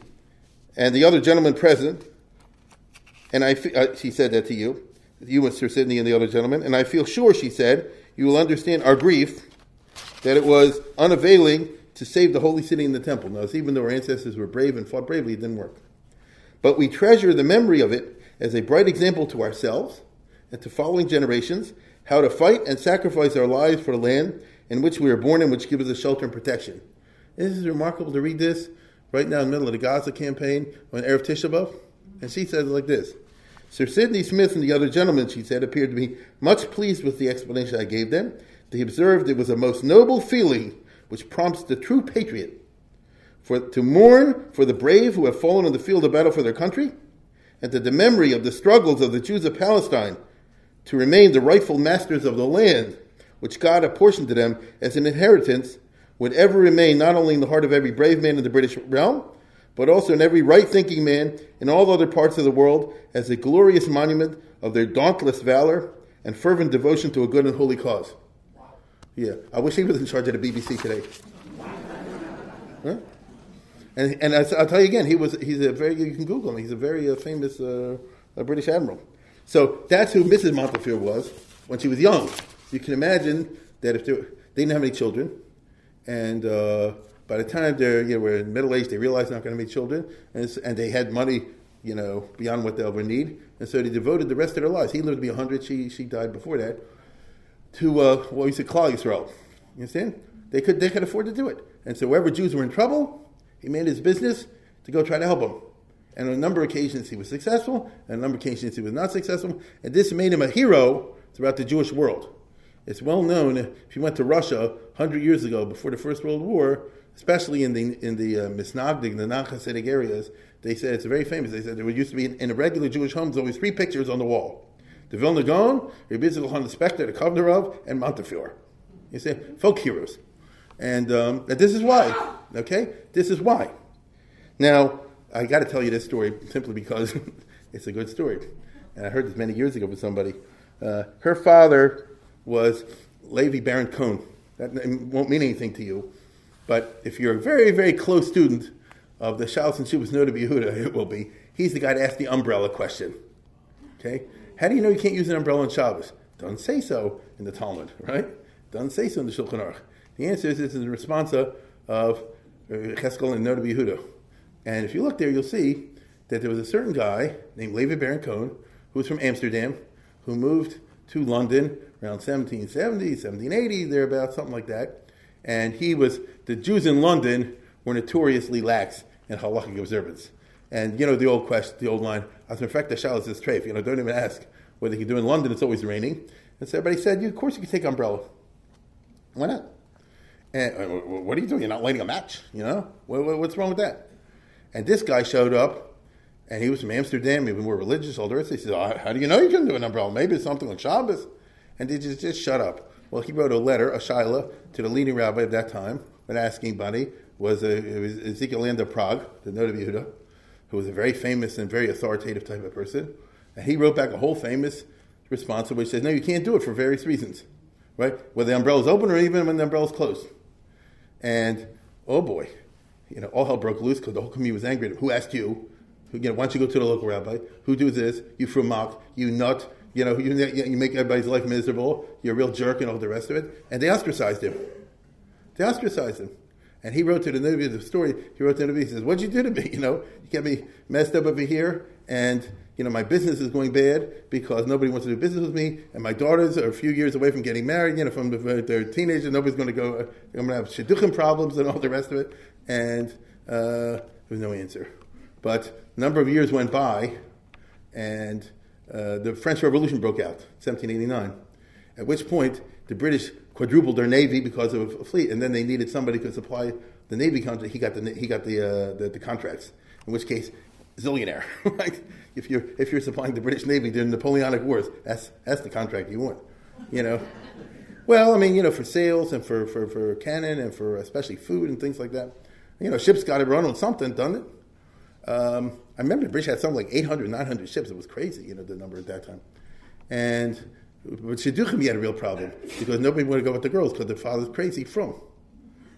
and the other gentleman present, and I, uh, she said that to you, you and Sir Sidney and the other gentleman, and I feel sure, she said, you will understand our grief that it was unavailing to save the holy city and the temple. Now, even though our ancestors were brave and fought bravely, it didn't work. But we treasure the memory of it as a bright example to ourselves and to following generations how to fight and sacrifice our lives for the land in which we were born and which gives us shelter and protection. This is remarkable to read this right now in the middle of the Gaza campaign on Erev Tisha. And she says it like this. Sir Sidney Smith and the other gentlemen, she said, appeared to be much pleased with the explanation I gave them. They observed it was a most noble feeling which prompts the true patriot for, to mourn for the brave who have fallen on the field of battle for their country, and to the memory of the struggles of the Jews of Palestine to remain the rightful masters of the land, which God apportioned to them as an inheritance, would ever remain not only in the heart of every brave man in the British realm, but also in every right thinking man in all other parts of the world as a glorious monument of their dauntless valor and fervent devotion to a good and holy cause. Yeah, I wish he was in charge of the BBC today. Huh? And, and I'll tell you again, he was, he's a very, you can Google him, he's a very uh, famous uh, British admiral. So that's who Mrs. Montefiore was when she was young. You can imagine that if they, they didn't have any children, and uh, by the time they're, you know, were in middle age, they realized they're not going to make children, and, and they had money, you know, beyond what they'll ever need, and so they devoted the rest of their lives. He lived to be 100, she, she died before that, to uh, what we said, Klal Yisrael. You understand? They could, they could afford to do it. And so wherever Jews were in trouble, he made his business to go try to help them. And on a number of occasions he was successful, and on a number of occasions he was not successful. And this made him a hero throughout the Jewish world. It's well known if you went to Russia 100 years ago, before the First World War, especially in the in the uh, Misnagdig, the non-Hasidic areas, they said it's very famous. They said there used to be in, in a regular Jewish homes always three pictures on the wall: the Vilna Gaon, Rabbi Yitzchak the Spektor, the Kovner of, and Montefiore. You see, folk heroes, and um, this is why. Okay, this is why. Now, I got to tell you this story simply because it's a good story. And I heard this many years ago with somebody. Uh, her father was Levi Barent Cohen. That won't mean anything to you, but if you're a very, very close student of the Shalos and Shuvas Noda Yehuda, it will be. He's the guy to ask the umbrella question. Okay? How do you know you can't use an umbrella in Shabbos? Doesn't say so in the Talmud, right? Doesn't say so in the Shulchan Aruch. The answer is it's in response of uh, Cheskel and Noda Yehuda. And if you look there, you'll see that there was a certain guy named Levi Barent Cohen who was from Amsterdam who moved to London around 1770, 1780, thereabouts, something like that. And he was, the Jews in London were notoriously lax in halachic observance. And you know the old question, the old line, as a fact, the shalas is treif. You know, don't even ask whether you can do in London. It's always raining. And so everybody said, "Of course you can take umbrella. Why not?" And uh, what are you doing? You're not lighting a match. You know, what's wrong with that? And this guy showed up, and he was from Amsterdam. Even more religious, all the rest. He said, oh, "How do you know you can do an umbrella? Maybe it's something on Shabbos." And they just just shut up. Well, he wrote a letter, a shaila, to the leading rabbi of that time, but asking Buddy was, a, it was Ezekiel Landau of Prague, the Noda B'Yehuda, who was a very famous and very authoritative type of person. And he wrote back a whole famous response which says, no, you can't do it for various reasons, right? Whether the umbrella's open or even when the umbrella's closed. And, oh boy, you know, all hell broke loose because the whole community was angry. Who asked you? You know, why don't you go to the local rabbi? Who do this? You frumak, you nut, you know, you, you make everybody's life miserable, you're a real jerk and all the rest of it. And they ostracized him. They ostracized him. And he wrote to the Navi the story. He wrote to the Navi. He says, "What'd you do to me? You know, you got me messed up over here, and you know my business is going bad because nobody wants to do business with me, and my daughters are a few years away from getting married. You know, from they're teenagers, nobody's going to go. I'm going to have shidduchim problems and all the rest of it." And uh, there was no answer. But a number of years went by, and uh, the French Revolution broke out, 1789. At which point the British quadrupled their navy because of a fleet, and then they needed somebody to supply the navy contract. He got the he got the, uh, the, the contracts. In which case, zillionaire. right? If you're if you're supplying the British navy during the Napoleonic Wars, that's that's the contract you want. You know. Well, I mean, you know, for sales and for, for, for cannon and for especially food and things like that. You know, ships got to run on something, doesn't it? Um, I remember the British had something like 800, 900 ships. It was crazy, you know, the number at that time. And with Shidduchim, you had a real problem because nobody wanted to go with the girls because the father's crazy from.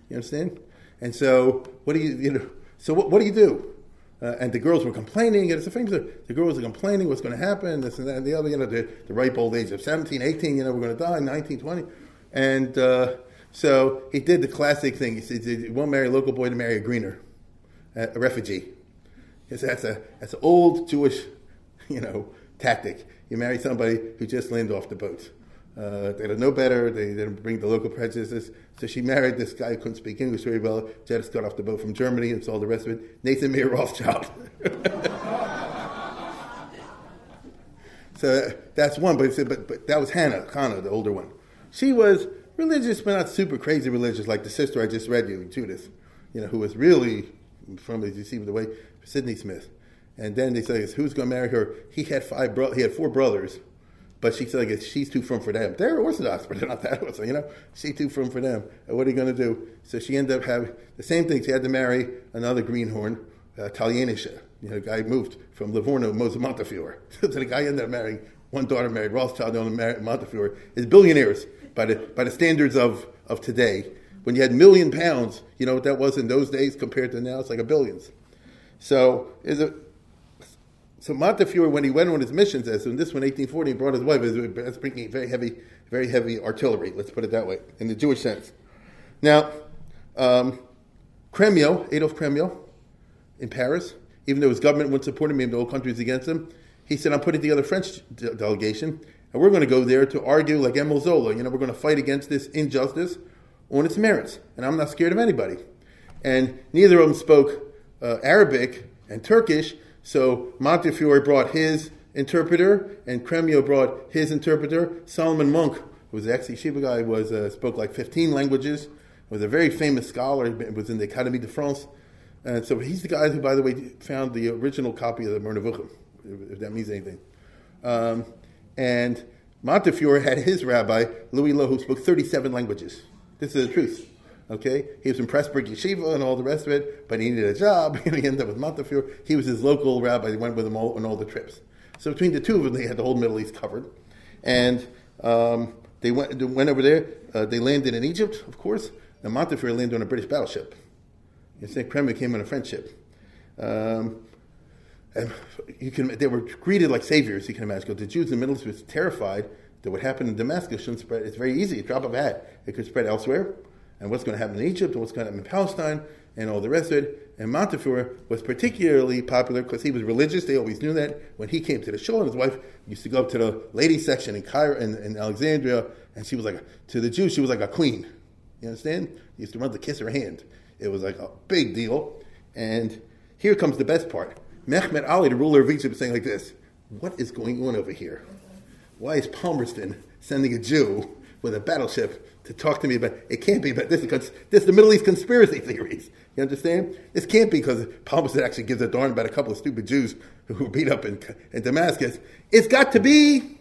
You understand? And so, what do you, you know, so what, what do you do? Uh, and the girls were complaining, and it's the things that the girls are complaining what's going to happen, this and that and the other, you know, the, the ripe old age of 17, 18, you know, we're going to die, 19, 20. And uh, so he did the classic thing. He said, he won't marry a local boy to marry a greener, a refugee. He said, that's, a, that's an old Jewish, you know, tactic. You marry somebody who just landed off the boat. Uh, they don't know better. They didn't bring the local prejudices. So she married this guy who couldn't speak English very well. Just got off the boat from Germany and saw the rest of it. Nathan Meir Rothschild. so that's one. But, but, but that was Hannah, Hannah, the older one. She was religious, but not super crazy religious like the sister I just read you, Judith, you know, who was really, you see the way, Sidney Smith. And then they say, who's going to marry her? He had five bro- he had four brothers, but she said, she's too firm for them. They're Orthodox, but they're not that Orthodox, So you know? She's too firm for them. And what are you going to do? So she ended up having the same thing. She had to marry another greenhorn, uh, Italienische. You know, guy moved from Livorno, Montefiore. so the guy ended up marrying one daughter married Rothschild, the married Montefiore. Is billionaires by the by the standards of of today. When you had million pounds, you know what that was in those days compared to now? It's like a billions. So is it so Montefiore, when he went on his missions, as in this one, 1840, he brought his wife, as bringing very heavy, very heavy artillery. Let's put it that way, in the Jewish sense. Now, um, Crémieux, Adolf Crémieux, in Paris, even though his government wouldn't support him, the whole country against him, he said, "I'm putting together a French de- delegation, and we're going to go there to argue like Emile Zola. You know, we're going to fight against this injustice on its merits, and I'm not scared of anybody." And neither of them spoke uh, Arabic and Turkish. So Montefiore brought his interpreter, and Crémieux brought his interpreter. Solomon Munk, who was an ex-yeshiva guy, was uh, spoke like 15 languages. Was a very famous scholar. Was in the Académie de France, and so he's the guy who, by the way, found the original copy of the Moreh Nevuchim, if that means anything. Um, and Montefiore had his rabbi Louis Loewe, who spoke 37 languages. This is the truth. Okay, he was in Pressburg Yeshiva and all the rest of it, but he needed a job, and he ended up with Montefiore. He was his local rabbi. He went with him all, on all the trips. So between the two of them, they had the whole Middle East covered, and um, they went they went over there. Uh, they landed in Egypt, of course. And Montefiore landed on a British battleship. You see, Crémieux came on a French ship. Um, and you can, they were greeted like saviors, you can imagine. The Jews in the Middle East were terrified that what happened in Damascus shouldn't spread. It's very easy, a drop of a hat. It could spread elsewhere and what's going to happen in Egypt, and what's going to happen in Palestine, and all the rest of it. And Montefiore was particularly popular because he was religious. They always knew that. When he came to the show, and his wife used to go up to the ladies section in Cairo in, in Alexandria, and she was like to the Jews, she was like a queen. You understand? He used to run to kiss her hand. It was like a big deal. And here comes the best part. Mehmet Ali, the ruler of Egypt, is saying like this What is going on over here? Why is Palmerston sending a Jew with a battleship to talk to me about it can't be about this because this is the Middle East conspiracy theories. You understand? This can't be because Palmerston actually gives a darn about a couple of stupid Jews who were beat up in, in Damascus. It's got to be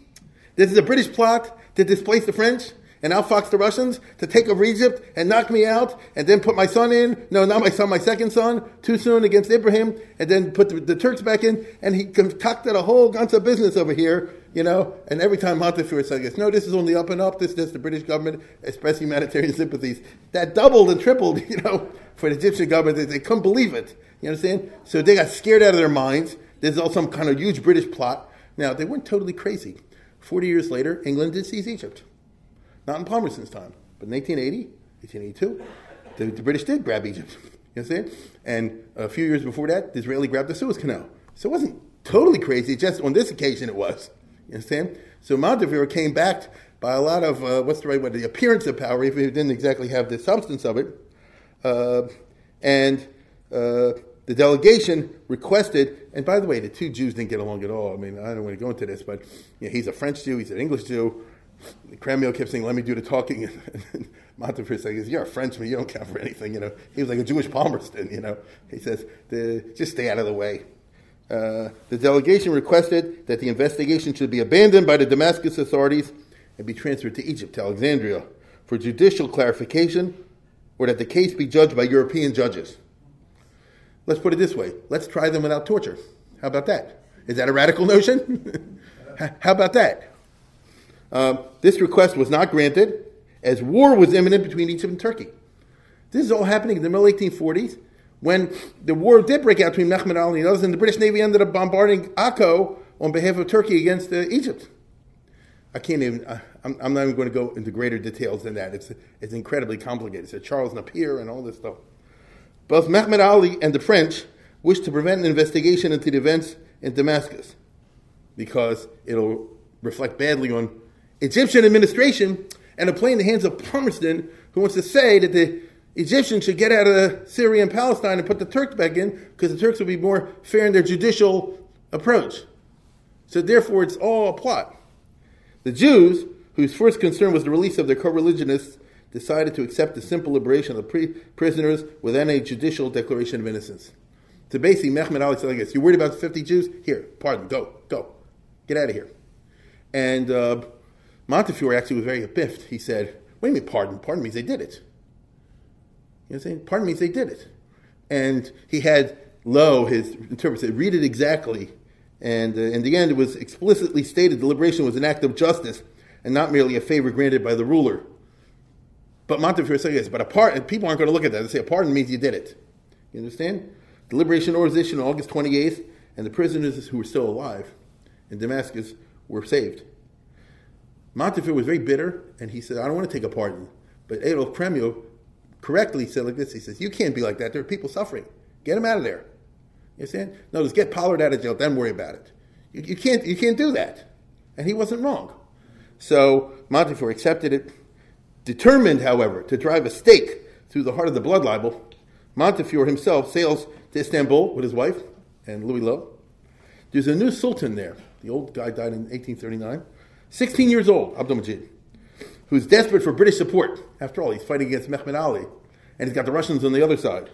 this is a British plot to displace the French and outfox the Russians to take over Egypt and knock me out and then put my son in. No, not my son, my second son, too soon against Ibrahim, and then put the, the Turks back in. And he concocted a whole bunch of business over here, you know. And every time Montefiore says, no, this is only up and up. This is the British government expressing humanitarian sympathies. That doubled and tripled, you know, for the Egyptian government. They, they couldn't believe it. You understand? So they got scared out of their minds. There's all some kind of huge British plot. Now, they weren't totally crazy. 40 years later, England did seize Egypt. Not in Palmerston's time, but in 1880, 1882, the, the British did grab Egypt. You understand? And a few years before that, Disraeli grabbed the Suez Canal. So it wasn't totally crazy, just on this occasion it was. You understand? So Montefiore came back by a lot of, uh, what's the right word, the appearance of power, even if he didn't exactly have the substance of it. Uh, and uh, the delegation requested, and by the way, the two Jews didn't get along at all. I mean, I don't want to go into this, but you know, he's a French Jew, he's an English Jew. Crémieux kept saying, "Let me do the talking." And Montefiore says, "You're a Frenchman. You don't count for anything." You know, he was like a Jewish Palmerston. You know, he says, "Just stay out of the way." Uh, the delegation requested that the investigation should be abandoned by the Damascus authorities and be transferred to Egypt, to Alexandria, for judicial clarification, or that the case be judged by European judges. Let's put it this way: Let's try them without torture. How about that? Is that a radical notion? How about that? Um, this request was not granted as war was imminent between Egypt and Turkey. This is all happening in the middle 1840s when the war did break out between Mehmed Ali and others, and the British Navy ended up bombarding Akko on behalf of Turkey against uh, Egypt. I can't even, uh, I'm, I'm, not even going to go into greater details than that. It's, it's incredibly complicated. It's a Charles Napier and all this stuff. Both Mehmed Ali and the French wished to prevent an investigation into the events in Damascus because it'll reflect badly on Egyptian administration and a play in the hands of Palmerston, who wants to say that the Egyptians should get out of Syria and Palestine and put the Turks back in because the Turks would be more fair in their judicial approach. So therefore, it's all a plot. The Jews, whose first concern was the release of their co-religionists, decided to accept the simple liberation of the pre- prisoners without a judicial declaration of innocence. So basically, Mehmed Ali said like you're worried about the 50 Jews? Here, pardon, go, go. Get out of here. And uh, Montefiore actually was very biffed. He said, Wait a minute, pardon. Pardon means they did it. You know saying? Pardon means they did it. And he had Loewe, his interpreter, said, read it exactly. And uh, in the end, it was explicitly stated the liberation was an act of justice and not merely a favor granted by the ruler. But Montefiore said yes, but a pardon, people aren't going to look at that. They say a pardon means you did it. You understand? The liberation organization on August 28th, and the prisoners who were still alive in Damascus were saved. Montefiore was very bitter, and he said, I don't want to take a pardon. But Adolf Cremieux correctly said like this, he says, you can't be like that. There are people suffering. Get them out of there. You understand? No, just get Pollard out of jail, then worry about it. You, you, can't, you can't do that. And he wasn't wrong. So Montefiore accepted it. Determined, however, to drive a stake through the heart of the blood libel, Montefiore himself sails to Istanbul with his wife and Louis Loewe. There's a new sultan there. The old guy died in 1839. 16 years old, Abdul Majid, who's desperate for British support. After all, he's fighting against Mehmed Ali, and he's got the Russians on the other side.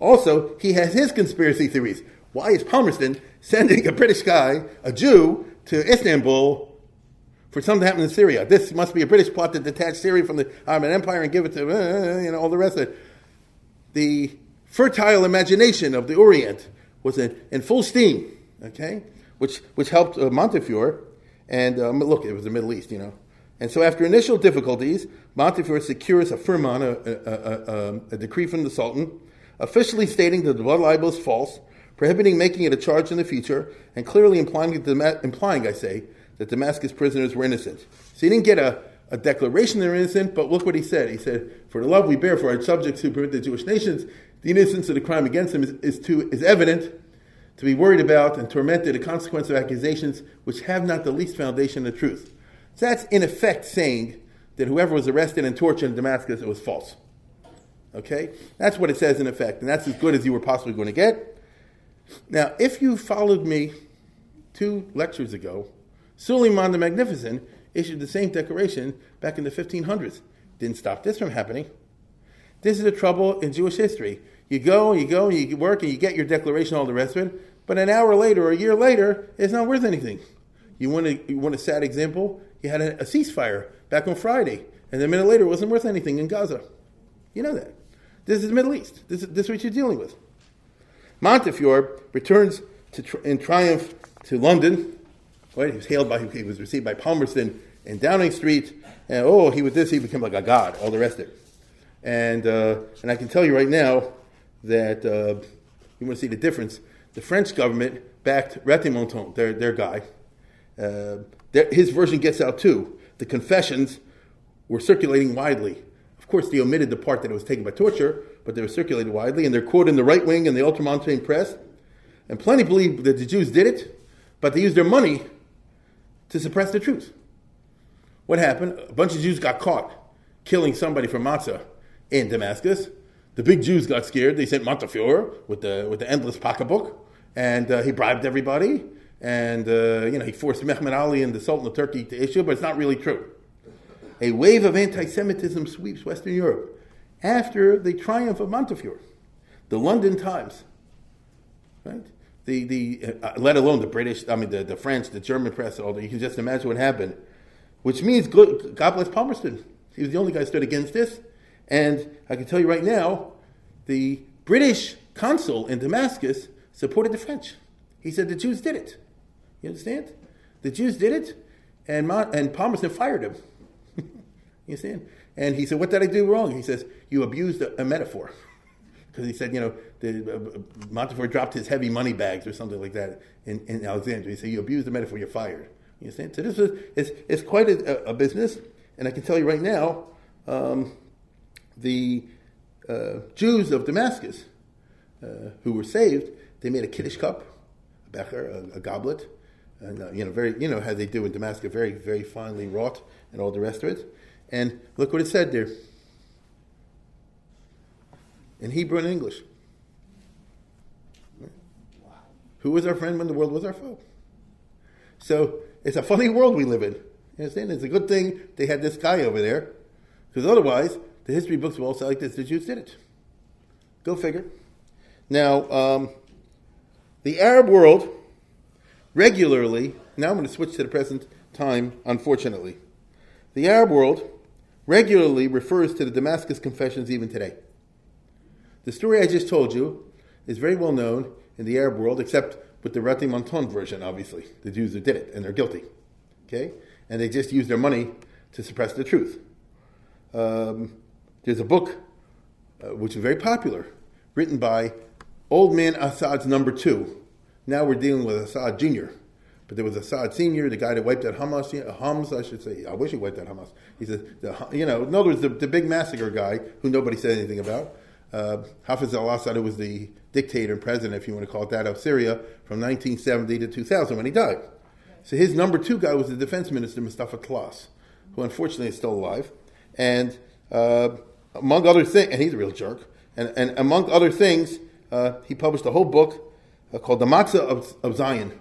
Also, he has his conspiracy theories. Why is Palmerston sending a British guy, a Jew, to Istanbul for something to happen in Syria? This must be a British plot to detach Syria from the Ottoman Empire and give it to, uh, you know, all the rest of it. The fertile imagination of the Orient was in, in full steam, okay, which, which helped uh, Montefiore and um, look, it was the Middle East, you know. And so after initial difficulties, Montefiore secures a firman, a, a, a, um, a, decree from the Sultan, officially stating that the blood libel is false, prohibiting making it a charge in the future, and clearly implying, implying I say, that Damascus prisoners were innocent. So he didn't get a, a declaration they're innocent, but look what he said. He said, For the love we bear for our subjects who permit the Jewish nations, the innocence of the crime against them is, is, to, is evident, to be worried about and tormented, a consequence of accusations which have not the least foundation of truth. So that's in effect saying that whoever was arrested and tortured in Damascus, it was false. Okay? That's what it says in effect, and that's as good as you were possibly going to get. Now, if you followed me two lectures ago, Suleiman the Magnificent issued the same declaration back in the 1500s. Didn't stop this from happening. This is the trouble in Jewish history. You go you go you work and you get your declaration, all the rest of it, but an hour later or a year later, it's not worth anything. You want, a, you want a sad example? You had a, a ceasefire back on Friday, and a minute later it wasn't worth anything in Gaza. You know that. This is the Middle East. This is, this is what you're dealing with. Montefiore returns to, in triumph to London. Right? He was hailed by, he was received by Palmerston in Downing Street. And oh, he was this, he became like a god, all the rest of it. And, uh, and I can tell you right now that uh, you want to see the difference. The French government backed Ratti-Menton, their, their guy. Uh, his version gets out too. The confessions were circulating widely. Of course, they omitted the part that it was taken by torture, but they were circulated widely, and they're quoted in the right wing and the ultramontane press. And plenty believe that the Jews did it, but they used their money to suppress the truth. What happened? A bunch of Jews got caught killing somebody from Matzah in Damascus. The big Jews got scared. They sent Montefiore with the, with the endless pocketbook, and uh, he bribed everybody. And uh, you know he forced Mehmed Ali and the Sultan of Turkey to issue, but it's not really true a wave of anti Semitism sweeps Western Europe after the triumph of Montefiore. The London Times, right? The, the, uh, let alone the British, I mean, the, the French, the German press, all that. You can just imagine what happened. Which means, God bless Palmerston. He was the only guy who stood against this. And I can tell you right now, the British consul in Damascus supported the French. He said the Jews did it. You understand? The Jews did it, and, and Palmerston fired him. You see? And he said, What did I do wrong? He says, You abused a, a metaphor. Because he said, you know, the, uh, Montefiore dropped his heavy money bags or something like that in, in Alexandria. He said, You abused the metaphor, you're fired. You see? So this is it's, it's quite a, a, business. And I can tell you right now, um, the uh, Jews of Damascus uh, who were saved, they made a Kiddush cup, a becher, a, a goblet, and, uh, you know, very, you know, how they do in Damascus, very, very finely wrought and all the rest of it. And look what it said there in Hebrew and English. Who was our friend when the world was our foe? So it's a funny world we live in. You understand? It's a good thing they had this guy over there, because otherwise the history books will all say like this: the Jews did it. Go figure. Now, um, the Arab world regularly. Now I'm going to switch to the present time. Unfortunately, the Arab world regularly refers to the Damascus Confessions even today. The story I just told you is very well known in the Arab world, except with the Ratti-Menton version, obviously. The Jews who did it, and they're guilty. Okay? And they just use their money to suppress the truth. Um, there's a book uh, which is very popular, written by old man Assad's number two. Now we're dealing with Assad Jr. But there was Assad Senior, the guy that wiped out Hamas, Hums, I should say. I wish he wiped out Hamas. He said, the, you know, in other words, the, the big massacre guy who nobody said anything about. Uh, Hafiz al-Assad who was the dictator and president, if you want to call it that, of Syria from 1970 to 2000 when he died. So his number two guy was the defense minister, Mustafa Tlass, who unfortunately is still alive. And uh, among other things, and he's a real jerk, and, and among other things, uh, he published a whole book Uh, called The Matzah of, of Zion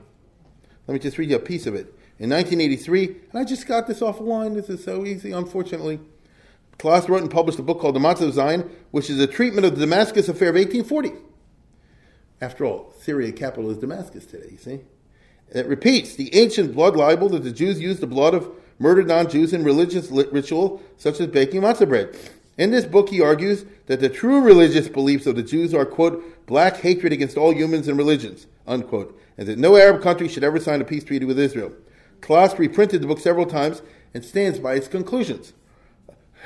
let me just read you a piece of it. In 1983, and I just got this off the line, this is so easy, unfortunately. Tlass wrote and published a book called The Matzah of Zion, which is a treatment of the Damascus affair of 1840. After all, Syria capital is Damascus today, you see? And It repeats the ancient blood libel that the Jews used the blood of murdered non Jews in religious ritual, such as baking matzah bread. In this book, he argues that the true religious beliefs of the Jews are, quote, black hatred against all humans and religions, unquote, and that no Arab country should ever sign a peace treaty with Israel. Tlass reprinted the book several times and stands by its conclusions.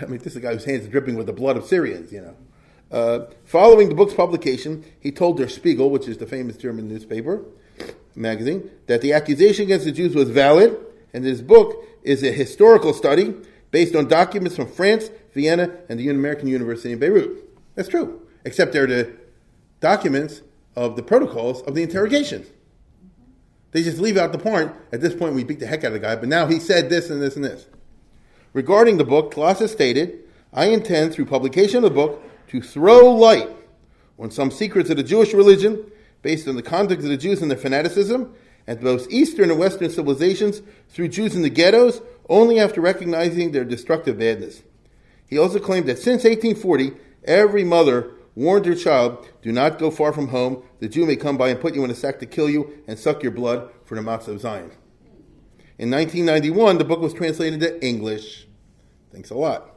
I mean, this is a guy whose hands are dripping with the blood of Syrians, you know. Uh, following the book's publication, he told Der Spiegel, which is the famous German newspaper, magazine, that the accusation against the Jews was valid, and his book is a historical study based on documents from France, Vienna, and the American University in Beirut. That's true, except they're the documents of the protocols of the interrogations. They just leave out the point. At this point, we beat the heck out of the guy, but now he said this and this and this. Regarding the book, Colossus stated, I intend through publication of the book to throw light on some secrets of the Jewish religion based on the conduct of the Jews and their fanaticism, and both Eastern and Western civilizations through Jews in the ghettos only after recognizing their destructive badness. He also claimed that since 1840, every mother warned her child, Do not go far from home. The Jew may come by and put you in a sack to kill you and suck your blood for the matzah of Zion. In 1991, the book was translated into English. Thanks a lot.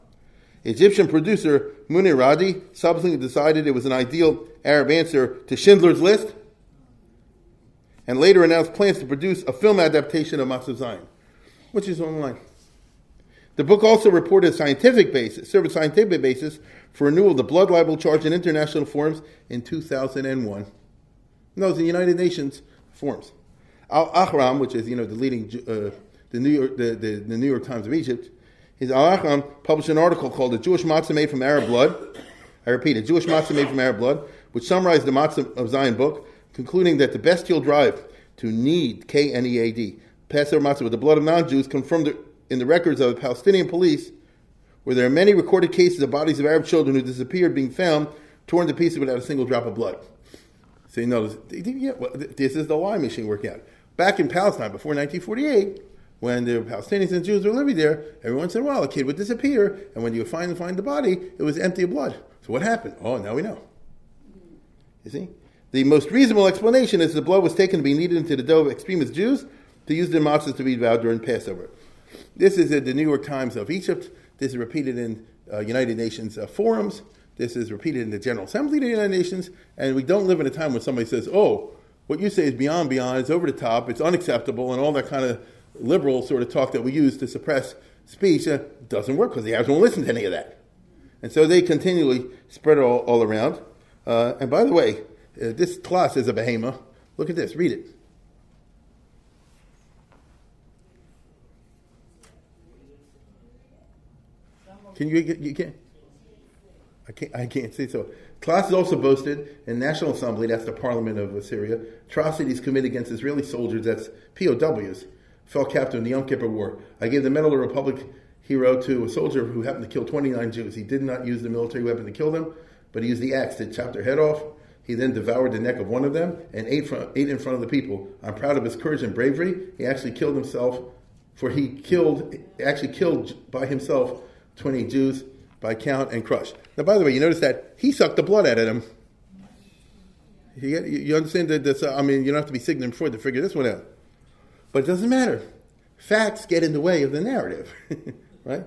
Egyptian producer Munir Radi subsequently decided it was an ideal Arab answer to Schindler's List, and later announced plans to produce a film adaptation of Matzah Zion, which is online. The book also reported a scientific basis, served a scientific basis for renewal of the blood libel charge in international forums in 2001. No, it's the United Nations forums. Al Ahram, which is you know the leading uh, the New York the, the, the New York Times of Egypt, his Al Ahram published an article called "The Jewish Matzah Made from Arab Blood." I repeat, a Jewish matzah made from Arab blood, which summarized the Matzah of Zion book, concluding that the bestial drive to knead, K N E A D, Passover matzah with the blood of non Jews confirmed in the records of the Palestinian police, where there are many recorded cases of bodies of Arab children who disappeared being found torn to pieces without a single drop of blood. So you notice, yeah, well, this is the lie machine working out. Back in Palestine before 1948, when the Palestinians and Jews were living there, every once in a kid would disappear, and when you finally find the body, it was empty of blood. So what happened? Oh, now we know. You see? The most reasonable explanation is the blood was taken to be kneaded into the dough of extremist Jews to use their matzahs to be devoured during Passover. This is at the New York Times of Egypt. This is repeated in uh, United Nations uh, forums. This is repeated in the General Assembly of the United Nations. And we don't live in a time when somebody says, oh, what you say is beyond beyond, it's over the top, it's unacceptable, and all that kind of liberal sort of talk that we use to suppress speech uh, doesn't work because the Arabs won't listen to any of that. And so they continually spread it all, all around. Uh, and by the way, uh, this class is a behemoth. Look at this, read it. Can you, you can't, I can't, I can't say so. Tlass is also boasted in National Assembly, that's the parliament of Assyria, atrocities committed against Israeli soldiers, that's POWs, fell captive in the Yom Kippur War. I gave the Medal of Republic hero to a soldier who happened to kill 29 Jews. He did not use the military weapon to kill them, but he used the axe to chop their head off. He then devoured the neck of one of them and ate, from, ate in front of the people. I'm proud of his courage and bravery. He actually killed himself, for he killed, actually killed by himself 20 Jews by count and crush. Now, by the way, you notice that he sucked the blood out of them. You, you understand that this, I mean, you don't have to be Sigmund Freud to figure this one out. But it doesn't matter. Facts get in the way of the narrative. right?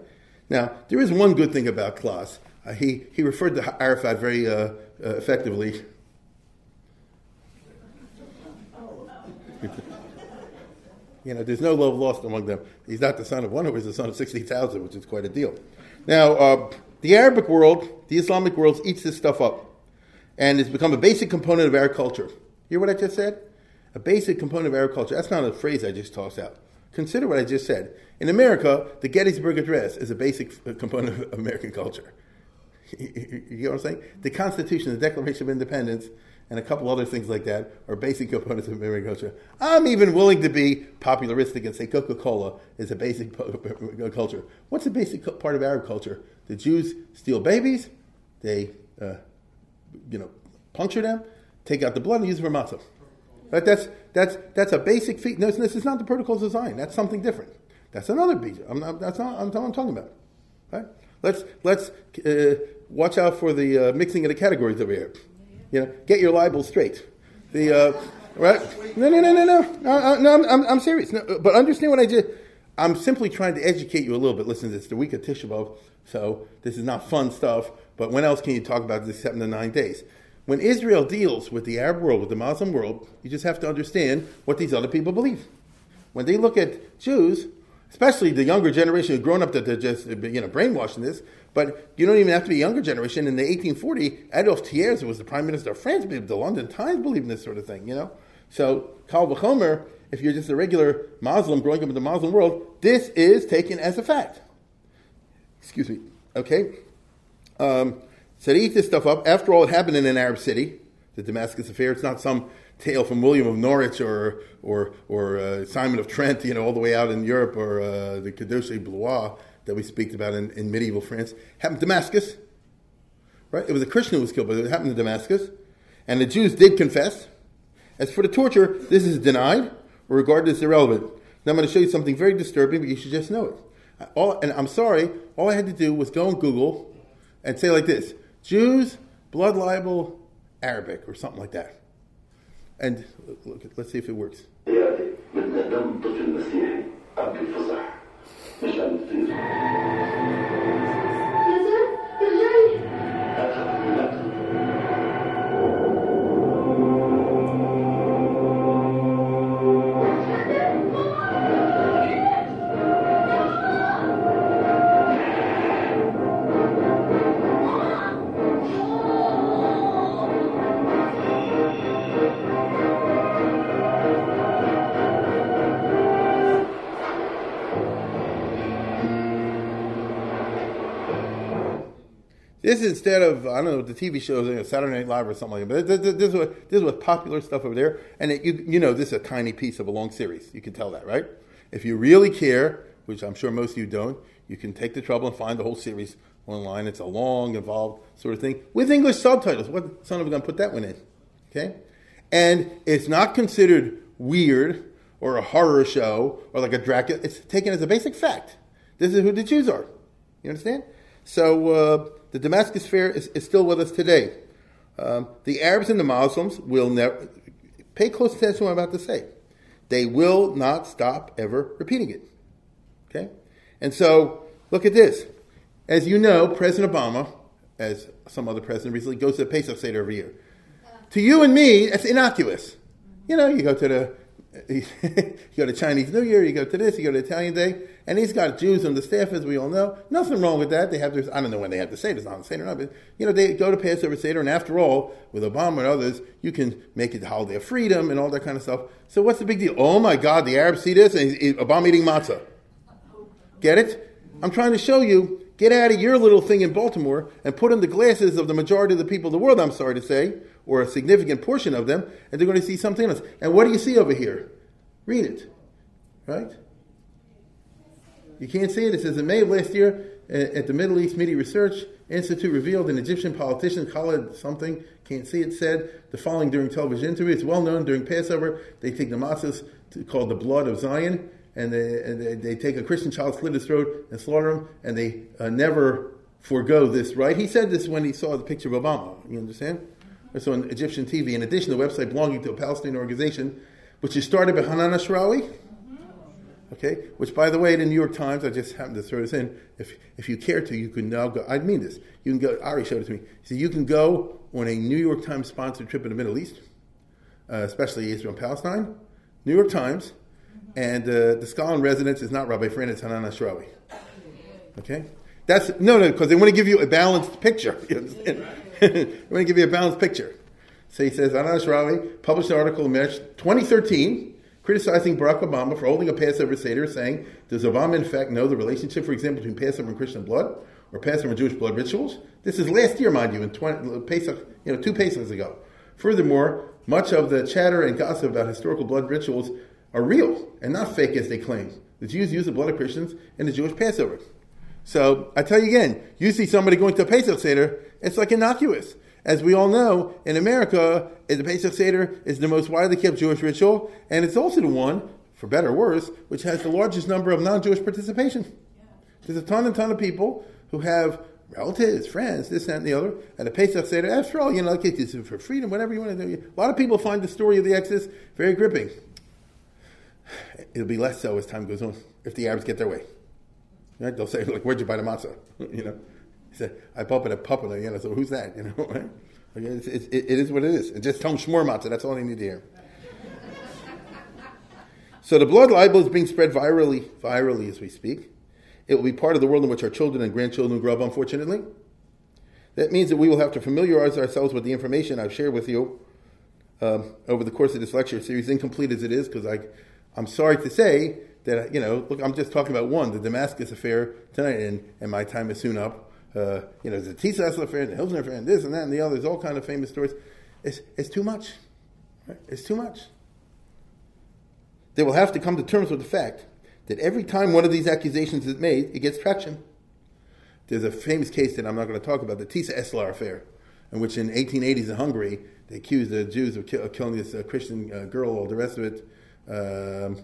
Now, there is one good thing about Tlass. Uh, he, he referred to Arafat very uh, uh, effectively. you know, there's no love lost among them. He's not the son of one, he's the son of 60,000, which is quite a deal. Now, uh, the Arabic world, the Islamic world, eats this stuff up. And it's become a basic component of Arab culture. Hear what I just said? A basic component of Arab culture. That's not a phrase I just tossed out. Consider what I just said. In America, the Gettysburg Address is a basic component of American culture. you know what I'm saying? The Constitution, the Declaration of Independence, and a couple other things like that are basic components of American culture. I'm even willing to be popularistic and say Coca Cola is a basic culture. What's a basic part of Arab culture? The Jews steal babies, they, uh, you know, puncture them, take out the blood, and use it for matzah. Right? That's, that's, that's a basic feat. No, this is not the protocols design. That's something different. That's another beat. I'm not, that's not I'm, I'm talking about. Right? Let's, let's uh, watch out for the uh, mixing of the categories over here. You know, get your libel straight. The, uh, right? No, no, no, no, no. no, no I'm, I'm, I'm serious. No, uh, but understand what I did. I'm simply trying to educate you a little bit. Listen, it's the week of Tisha B'Av, so this is not fun stuff. But when else can you talk about this except in the nine days? When Israel deals with the Arab world, with the Muslim world, you just have to understand what these other people believe. When they look at Jews, especially the younger generation who've grown up that they're just you know brainwashed in this, but you don't even have to be a younger generation. In the 1840, Adolf Thiers was the prime minister of France. The London Times believed in this sort of thing, you know. So Kal V'chomer, if you're just a regular Muslim growing up in the Muslim world, this is taken as a fact. Excuse me. Okay. Um, so they eat this stuff up. After all, it happened in an Arab city, the Damascus affair. It's not some tale from William of Norwich or or or uh, Simon of Trent, you know, all the way out in Europe, or uh, the Kadosh Blois. That we speak about in, in medieval France happened in Damascus. Right? It was a Christian who was killed, but it happened in Damascus. And the Jews did confess. As for the torture, this is denied or regarded as irrelevant. Now I'm going to show you something very disturbing, but you should just know it. All, and I'm sorry, all I had to do was go on Google and say like this Jews, blood libel, Arabic, or something like that. And look, let's see if it works. 神。This is instead of I don't know the TV shows, you know, Saturday Night Live or something like that. But this, this, was this was popular stuff over there, and it, you you know this is a tiny piece of a long series. You can tell that, right? If you really care, which I'm sure most of you don't, you can take the trouble and find the whole series online. It's a long, involved sort of thing with English subtitles. What son of a gun put that one in? Okay, and it's not considered weird or a horror show or like a Dracula. It's taken as a basic fact. This is who the Jews are. You understand? So. Uh, the Damascus Affair is, is still with us today. Um, the Arabs and the Muslims will never pay close attention to what I'm about to say. They will not stop ever repeating it. Okay? And so, look at this. As you know, President Obama, as some other president recently, goes to the Pesach Seder every year. To you and me, it's innocuous. You know, you go to the you go to Chinese New Year, you go to this, you go to Italian Day, and he's got Jews on the staff, as we all know. Nothing wrong with that. They have their, I don't know when they have to say this on Seder or not, but, you know, they go to Passover Seder, and after all, with Obama and others, you can make it the holiday of freedom and all that kind of stuff. So what's the big deal? Oh my God, the Arabs see this, and he's, Obama eating matzah. Get it? I'm trying to show you, get out of your little thing in Baltimore and put in the glasses of the majority of the people in the world, I'm sorry to say, or a significant portion of them, and they're going to see something else. And what do you see over here? Read it. Right? You can't see it. It says in May of last year, at the Middle East Media Research Institute revealed an Egyptian politician, Khalid something, can't see it, said the following during television interview. It's well known during Passover, they take the matzahs called the blood of Zion, and they, and they, they, take a Christian child, slit his throat, and slaughter him, and they uh, never forego this right. He said this when he saw the picture of Obama. You understand? So on Egyptian TV. In addition, the website belonging to a Palestinian organization which is started by Hanan Ashrawi. Okay, which by the way, the New York Times, I just happened to throw this in. If if you care to, you can now go. I mean this. You can go. Ari showed it to me. So you can go on a New York Times sponsored trip in the Middle East, uh, especially Israel and Palestine. New York Times, and uh, the scholar in residence is not Rabbi Fran, it's Hanan Ashrawi. Okay, that's no, no, because they want to give you a balanced picture. You understand? they want to give you a balanced picture. So he says, Hanan Ashrawi published an article in March 2013 criticizing Barack Obama for holding a Passover Seder, saying, Does Obama in fact know the relationship, for example, between Passover and Christian blood or Passover and Jewish blood rituals? This is last year, mind you, in 20, Pesach, you know, two Pesachs ago. Furthermore, much of the chatter and gossip about historical blood rituals are real and not fake as they claim. The Jews use the blood of Christians in the Jewish Passover. So I tell you again, you see somebody going to a Pesach Seder, it's like innocuous. As we all know, in America, the Pesach Seder is the most widely kept Jewish ritual, and it's also the one, for better or worse, which has the largest number of non-Jewish participation. There's a ton and ton of people who have relatives, friends, this, and the other, at a Pesach Seder. After all, you know, like it's for freedom, whatever you want to do. A lot of people find the story of the Exodus very gripping. It'll be less so as time goes on, if the Arabs get their way. Right? They'll say, like, where'd you buy the matzah? you know? He said, I pop it a puppet, you know, so who's that? You know? It's, it's, it is what it is. And just tell them shmur that's all you need to hear. so the blood libel is being spread virally, virally as we speak. It will be part of the world in which our children and grandchildren grow up, unfortunately. That means that we will have to familiarize ourselves with the information I've shared with you um, over the course of this lecture series, incomplete as it is, because I'm sorry to say that, you know, look, I'm just talking about one, the Damascus affair tonight, and, and my time is soon up uh, you know, the Tisas affair, the Hilsner affair, and this and that and the others, all kind of famous stories. It's, it's too much. Right? It's too much. They will have to come to terms with the fact that every time one of these accusations is made, it gets traction. There's a famous case that I'm not going to talk about, the Tiszaeszlár affair, in which in 1880s in Hungary, they accused the Jews of, killing this uh, Christian uh, girl, all the rest of it. Um,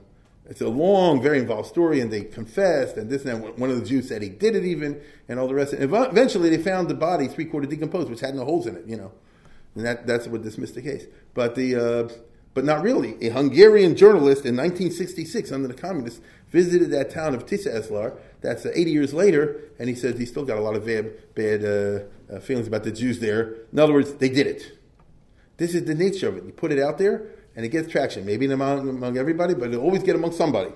it's a long, very involved story, and they confessed, and this and that. One of the Jews said he did it even, and all the rest. And eventually, they found the body three quarter decomposed, which had no holes in it, you know. And that, that's what dismissed the case. But the uh, but not really. A Hungarian journalist in 1966 under the communists visited that town of Tiszaeszlár. That's uh, 80 years later, and he says he still got a lot of bad, bad uh, uh, feelings about the Jews there. In other words, they did it. This is the nature of it. You put it out there, and it gets traction. Maybe among, among everybody, but it'll always get among somebody.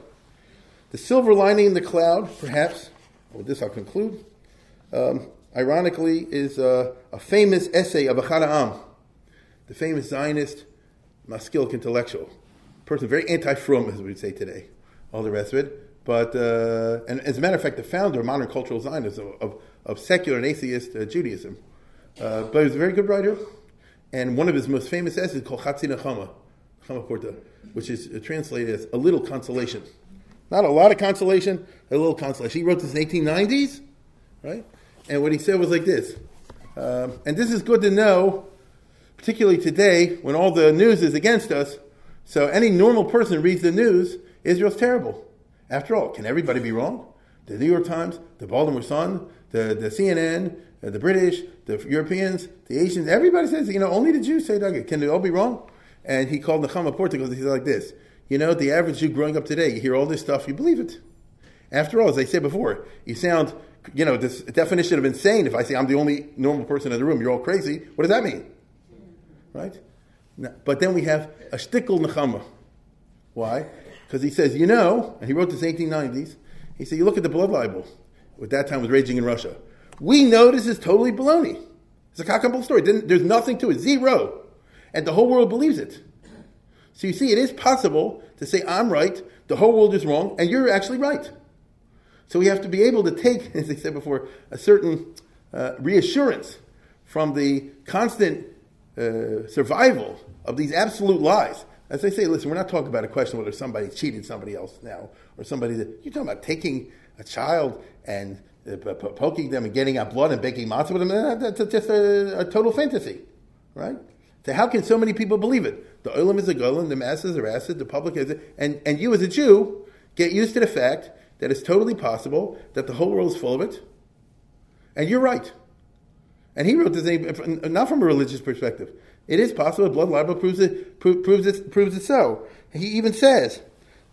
The silver lining in the cloud, perhaps, with this I'll conclude, um, ironically, is uh, a famous essay of Ahad Ha'am, the famous Zionist maskilic intellectual, person very anti-frum, as we would say today, all the rest of it. But uh, and as a matter of fact, the founder of modern cultural Zionism, of, of secular and atheist uh, Judaism. Uh, but he was a very good writer, and one of his most famous essays is called Chatzi Nechama, Chama Porta, which is uh, translated as a little consolation. Not a lot of consolation, a little consolation. He wrote this in 1890s, right? And what he said was like this, um, and this is good to know particularly today when all the news is against us. So any normal person reads the news, Israel's terrible. After all, can everybody be wrong? The New York Times, the Baltimore Sun, the, the CNN, uh, the British, the Europeans, the Asians, everybody says, you know, only the Jews say that. Can they all be wrong? And he called Nechama Portugal, he said like this, you know, the average Jew growing up today, you hear all this stuff, you believe it. After all, as I said before, you sound, you know, this definition of insane, if I say I'm the only normal person in the room, you're all crazy, what does that mean? right? But then we have a shtickle nechama. Why? Because he says, you know, and he wrote this 1890s. He said, you look at the blood libel, what that time was raging in Russia. We know this is totally baloney. It's a cockable story. There's nothing to it, zero, and the whole world believes it. So you see, it is possible to say I'm right, the whole world is wrong, and you're actually right. So we have to be able to take, as I said before, a certain uh, reassurance from the constant uh, survival of these absolute lies. As I say, listen, we're not talking about a question whether somebody cheated somebody else now or somebody that you're talking about taking a child and uh, poking them and getting out blood and baking matzah with them. That's just a, a, total fantasy, right? So how can so many people believe it? The olam is a golem, the masses are acid, the public is it, and and you as a Jew get used to the fact that it's totally possible that the whole world is full of it, and you're right. And he wrote this not from a religious perspective. It is possible. Blood libel proves it, proves it, proves it so. He even says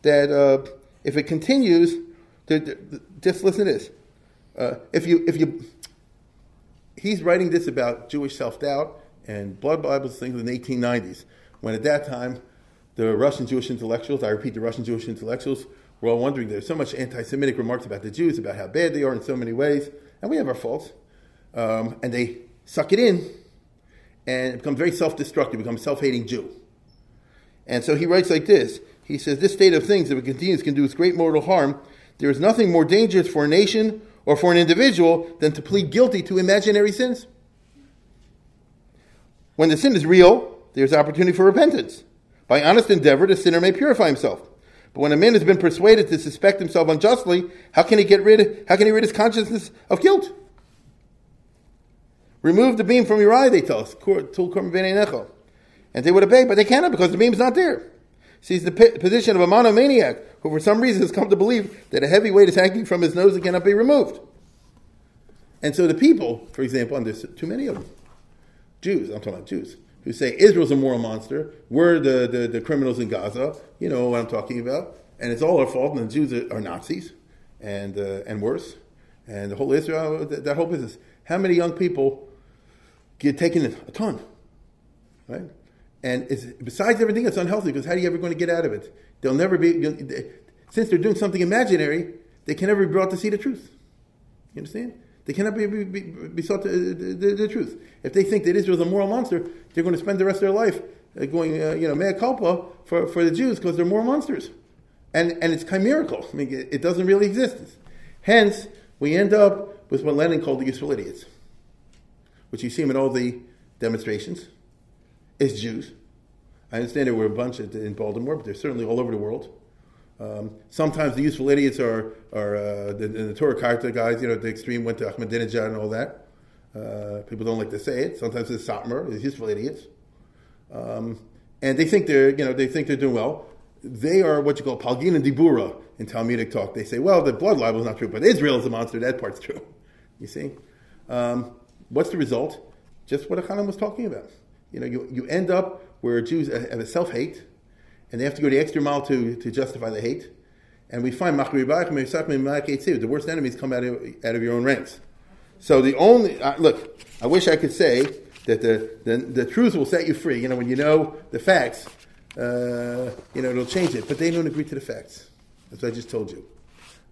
that uh, if it continues, just listen to this. Uh, if you, if you, he's writing this about Jewish self-doubt and blood libels things in the 1890s, when at that time the Russian Jewish intellectuals, I repeat, the Russian Jewish intellectuals, were all wondering there's so much anti-Semitic remarks about the Jews, about how bad they are in so many ways, and we have our faults um, and they suck it in, and it becomes very self-destructive, becomes a self-hating Jew. And so he writes like this. He says, This state of things, if it continues, can do its great mortal harm. There is nothing more dangerous for a nation or for an individual than to plead guilty to imaginary sins. When the sin is real, there's opportunity for repentance. By honest endeavor, the sinner may purify himself. But when a man has been persuaded to suspect himself unjustly, how can he get rid? How can he rid his consciousness of guilt? Remove the beam from your eye, they tell us. And they would obey, but they cannot because the beam's not there. Sees the position of a monomaniac who, for some reason, has come to believe that a heavy weight is hanging from his nose and cannot be removed. And so the people, for example, and there's too many of them, Jews, I'm talking about Jews, who say Israel's a moral monster, we're the, the, the criminals in Gaza, you know what I'm talking about, and it's all our fault, and the Jews are, are Nazis, and, uh, and worse, and the whole Israel, that, that whole business. How many young people get taken a ton, right? And besides everything, it's unhealthy because how are you ever going to get out of it? They'll never be, since they're doing something imaginary, they can never be brought to see the truth. You understand? They cannot be, be, be, be sought the, the, the, truth. If they think that Israel is a moral monster, they're going to spend the rest of their life uh, going, uh, you know, mea culpa for, for the Jews because they're moral monsters. And, and it's chimerical. I mean, it, it doesn't really exist. Hence, we end up with what Lenin called the useful idiots which you see in all the demonstrations, is Jews. I understand there were a bunch in Baltimore, but they're certainly all over the world. Um, sometimes the useful idiots are, are uh, the, the Neturei Karta guys, you know, the extreme went to Ahmadinejad and all that. Uh, people don't like to say it. Sometimes it's Satmar, it's useful idiots. Um, and they think they're, you know, they think they're doing well. They are what you call Palginan Dibura in Talmudic talk. They say, well, the blood libel is not true, but Israel is a monster. That part's true. You see? Um, what's the result? Just what Ahad Ha'am was talking about. You know, you, you end up where Jews have a self-hate, and they have to go the extra mile to, to justify the hate. And we find the worst enemies come out of, out of your own ranks. So the only uh, look, I wish I could say that the, the, the truth will set you free. You know, when you know the facts, uh, you know it'll change it. But they don't agree to the facts. That's what I just told you.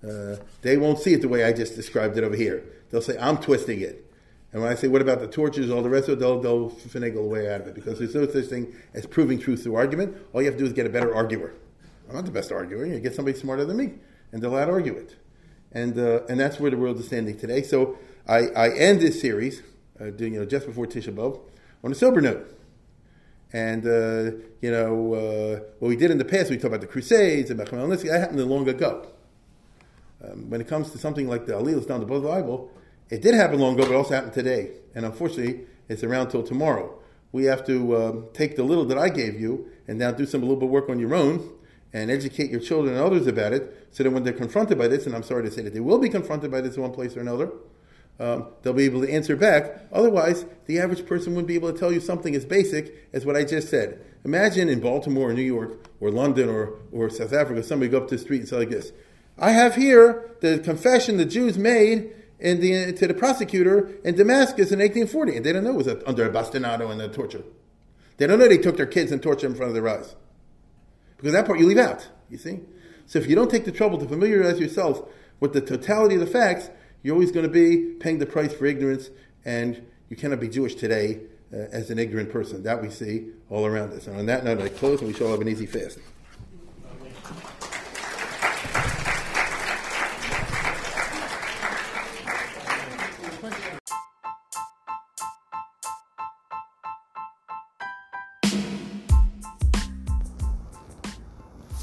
Uh, they won't see it the way I just described it over here. They'll say I'm twisting it. And when I say, what about the tortures, all the rest of it, they'll, they'll finagle away out of it because there's no such thing as proving truth through argument. All you have to do is get a better arguer. I'm not the best arguer. You get somebody smarter than me, and they'll out argue it. And, uh, and that's where the world is standing today. So I, I end this series, uh, doing, you know, just before Tisha B'Av, on a sober note. And, uh, you know, uh, what we did in the past, we talked about the Crusades and Bechamel that happened long ago. Um, when it comes to something like the Aliyahs down the Bible, it did happen long ago, but it also happened today. And unfortunately, it's around till tomorrow. We have to um, take the little that I gave you and now do some a little bit of work on your own and educate your children and others about it so that when they're confronted by this, and I'm sorry to say that they will be confronted by this in one place or another, um, they'll be able to answer back. Otherwise, the average person wouldn't be able to tell you something as basic as what I just said. Imagine in Baltimore or New York or London or, or South Africa, somebody go up to the street and say like this, I have here the confession the Jews made in the, to the prosecutor in Damascus in 1840. And they don't know it was under a bastinado and a torture. They don't know they took their kids and tortured them in front of their eyes. Because that part you leave out, you see? So if you don't take the trouble to familiarize yourself with the totality of the facts, you're always going to be paying the price for ignorance, and you cannot be Jewish today uh, as an ignorant person. That we see all around us. And on that note, I close, and we shall have an easy fast.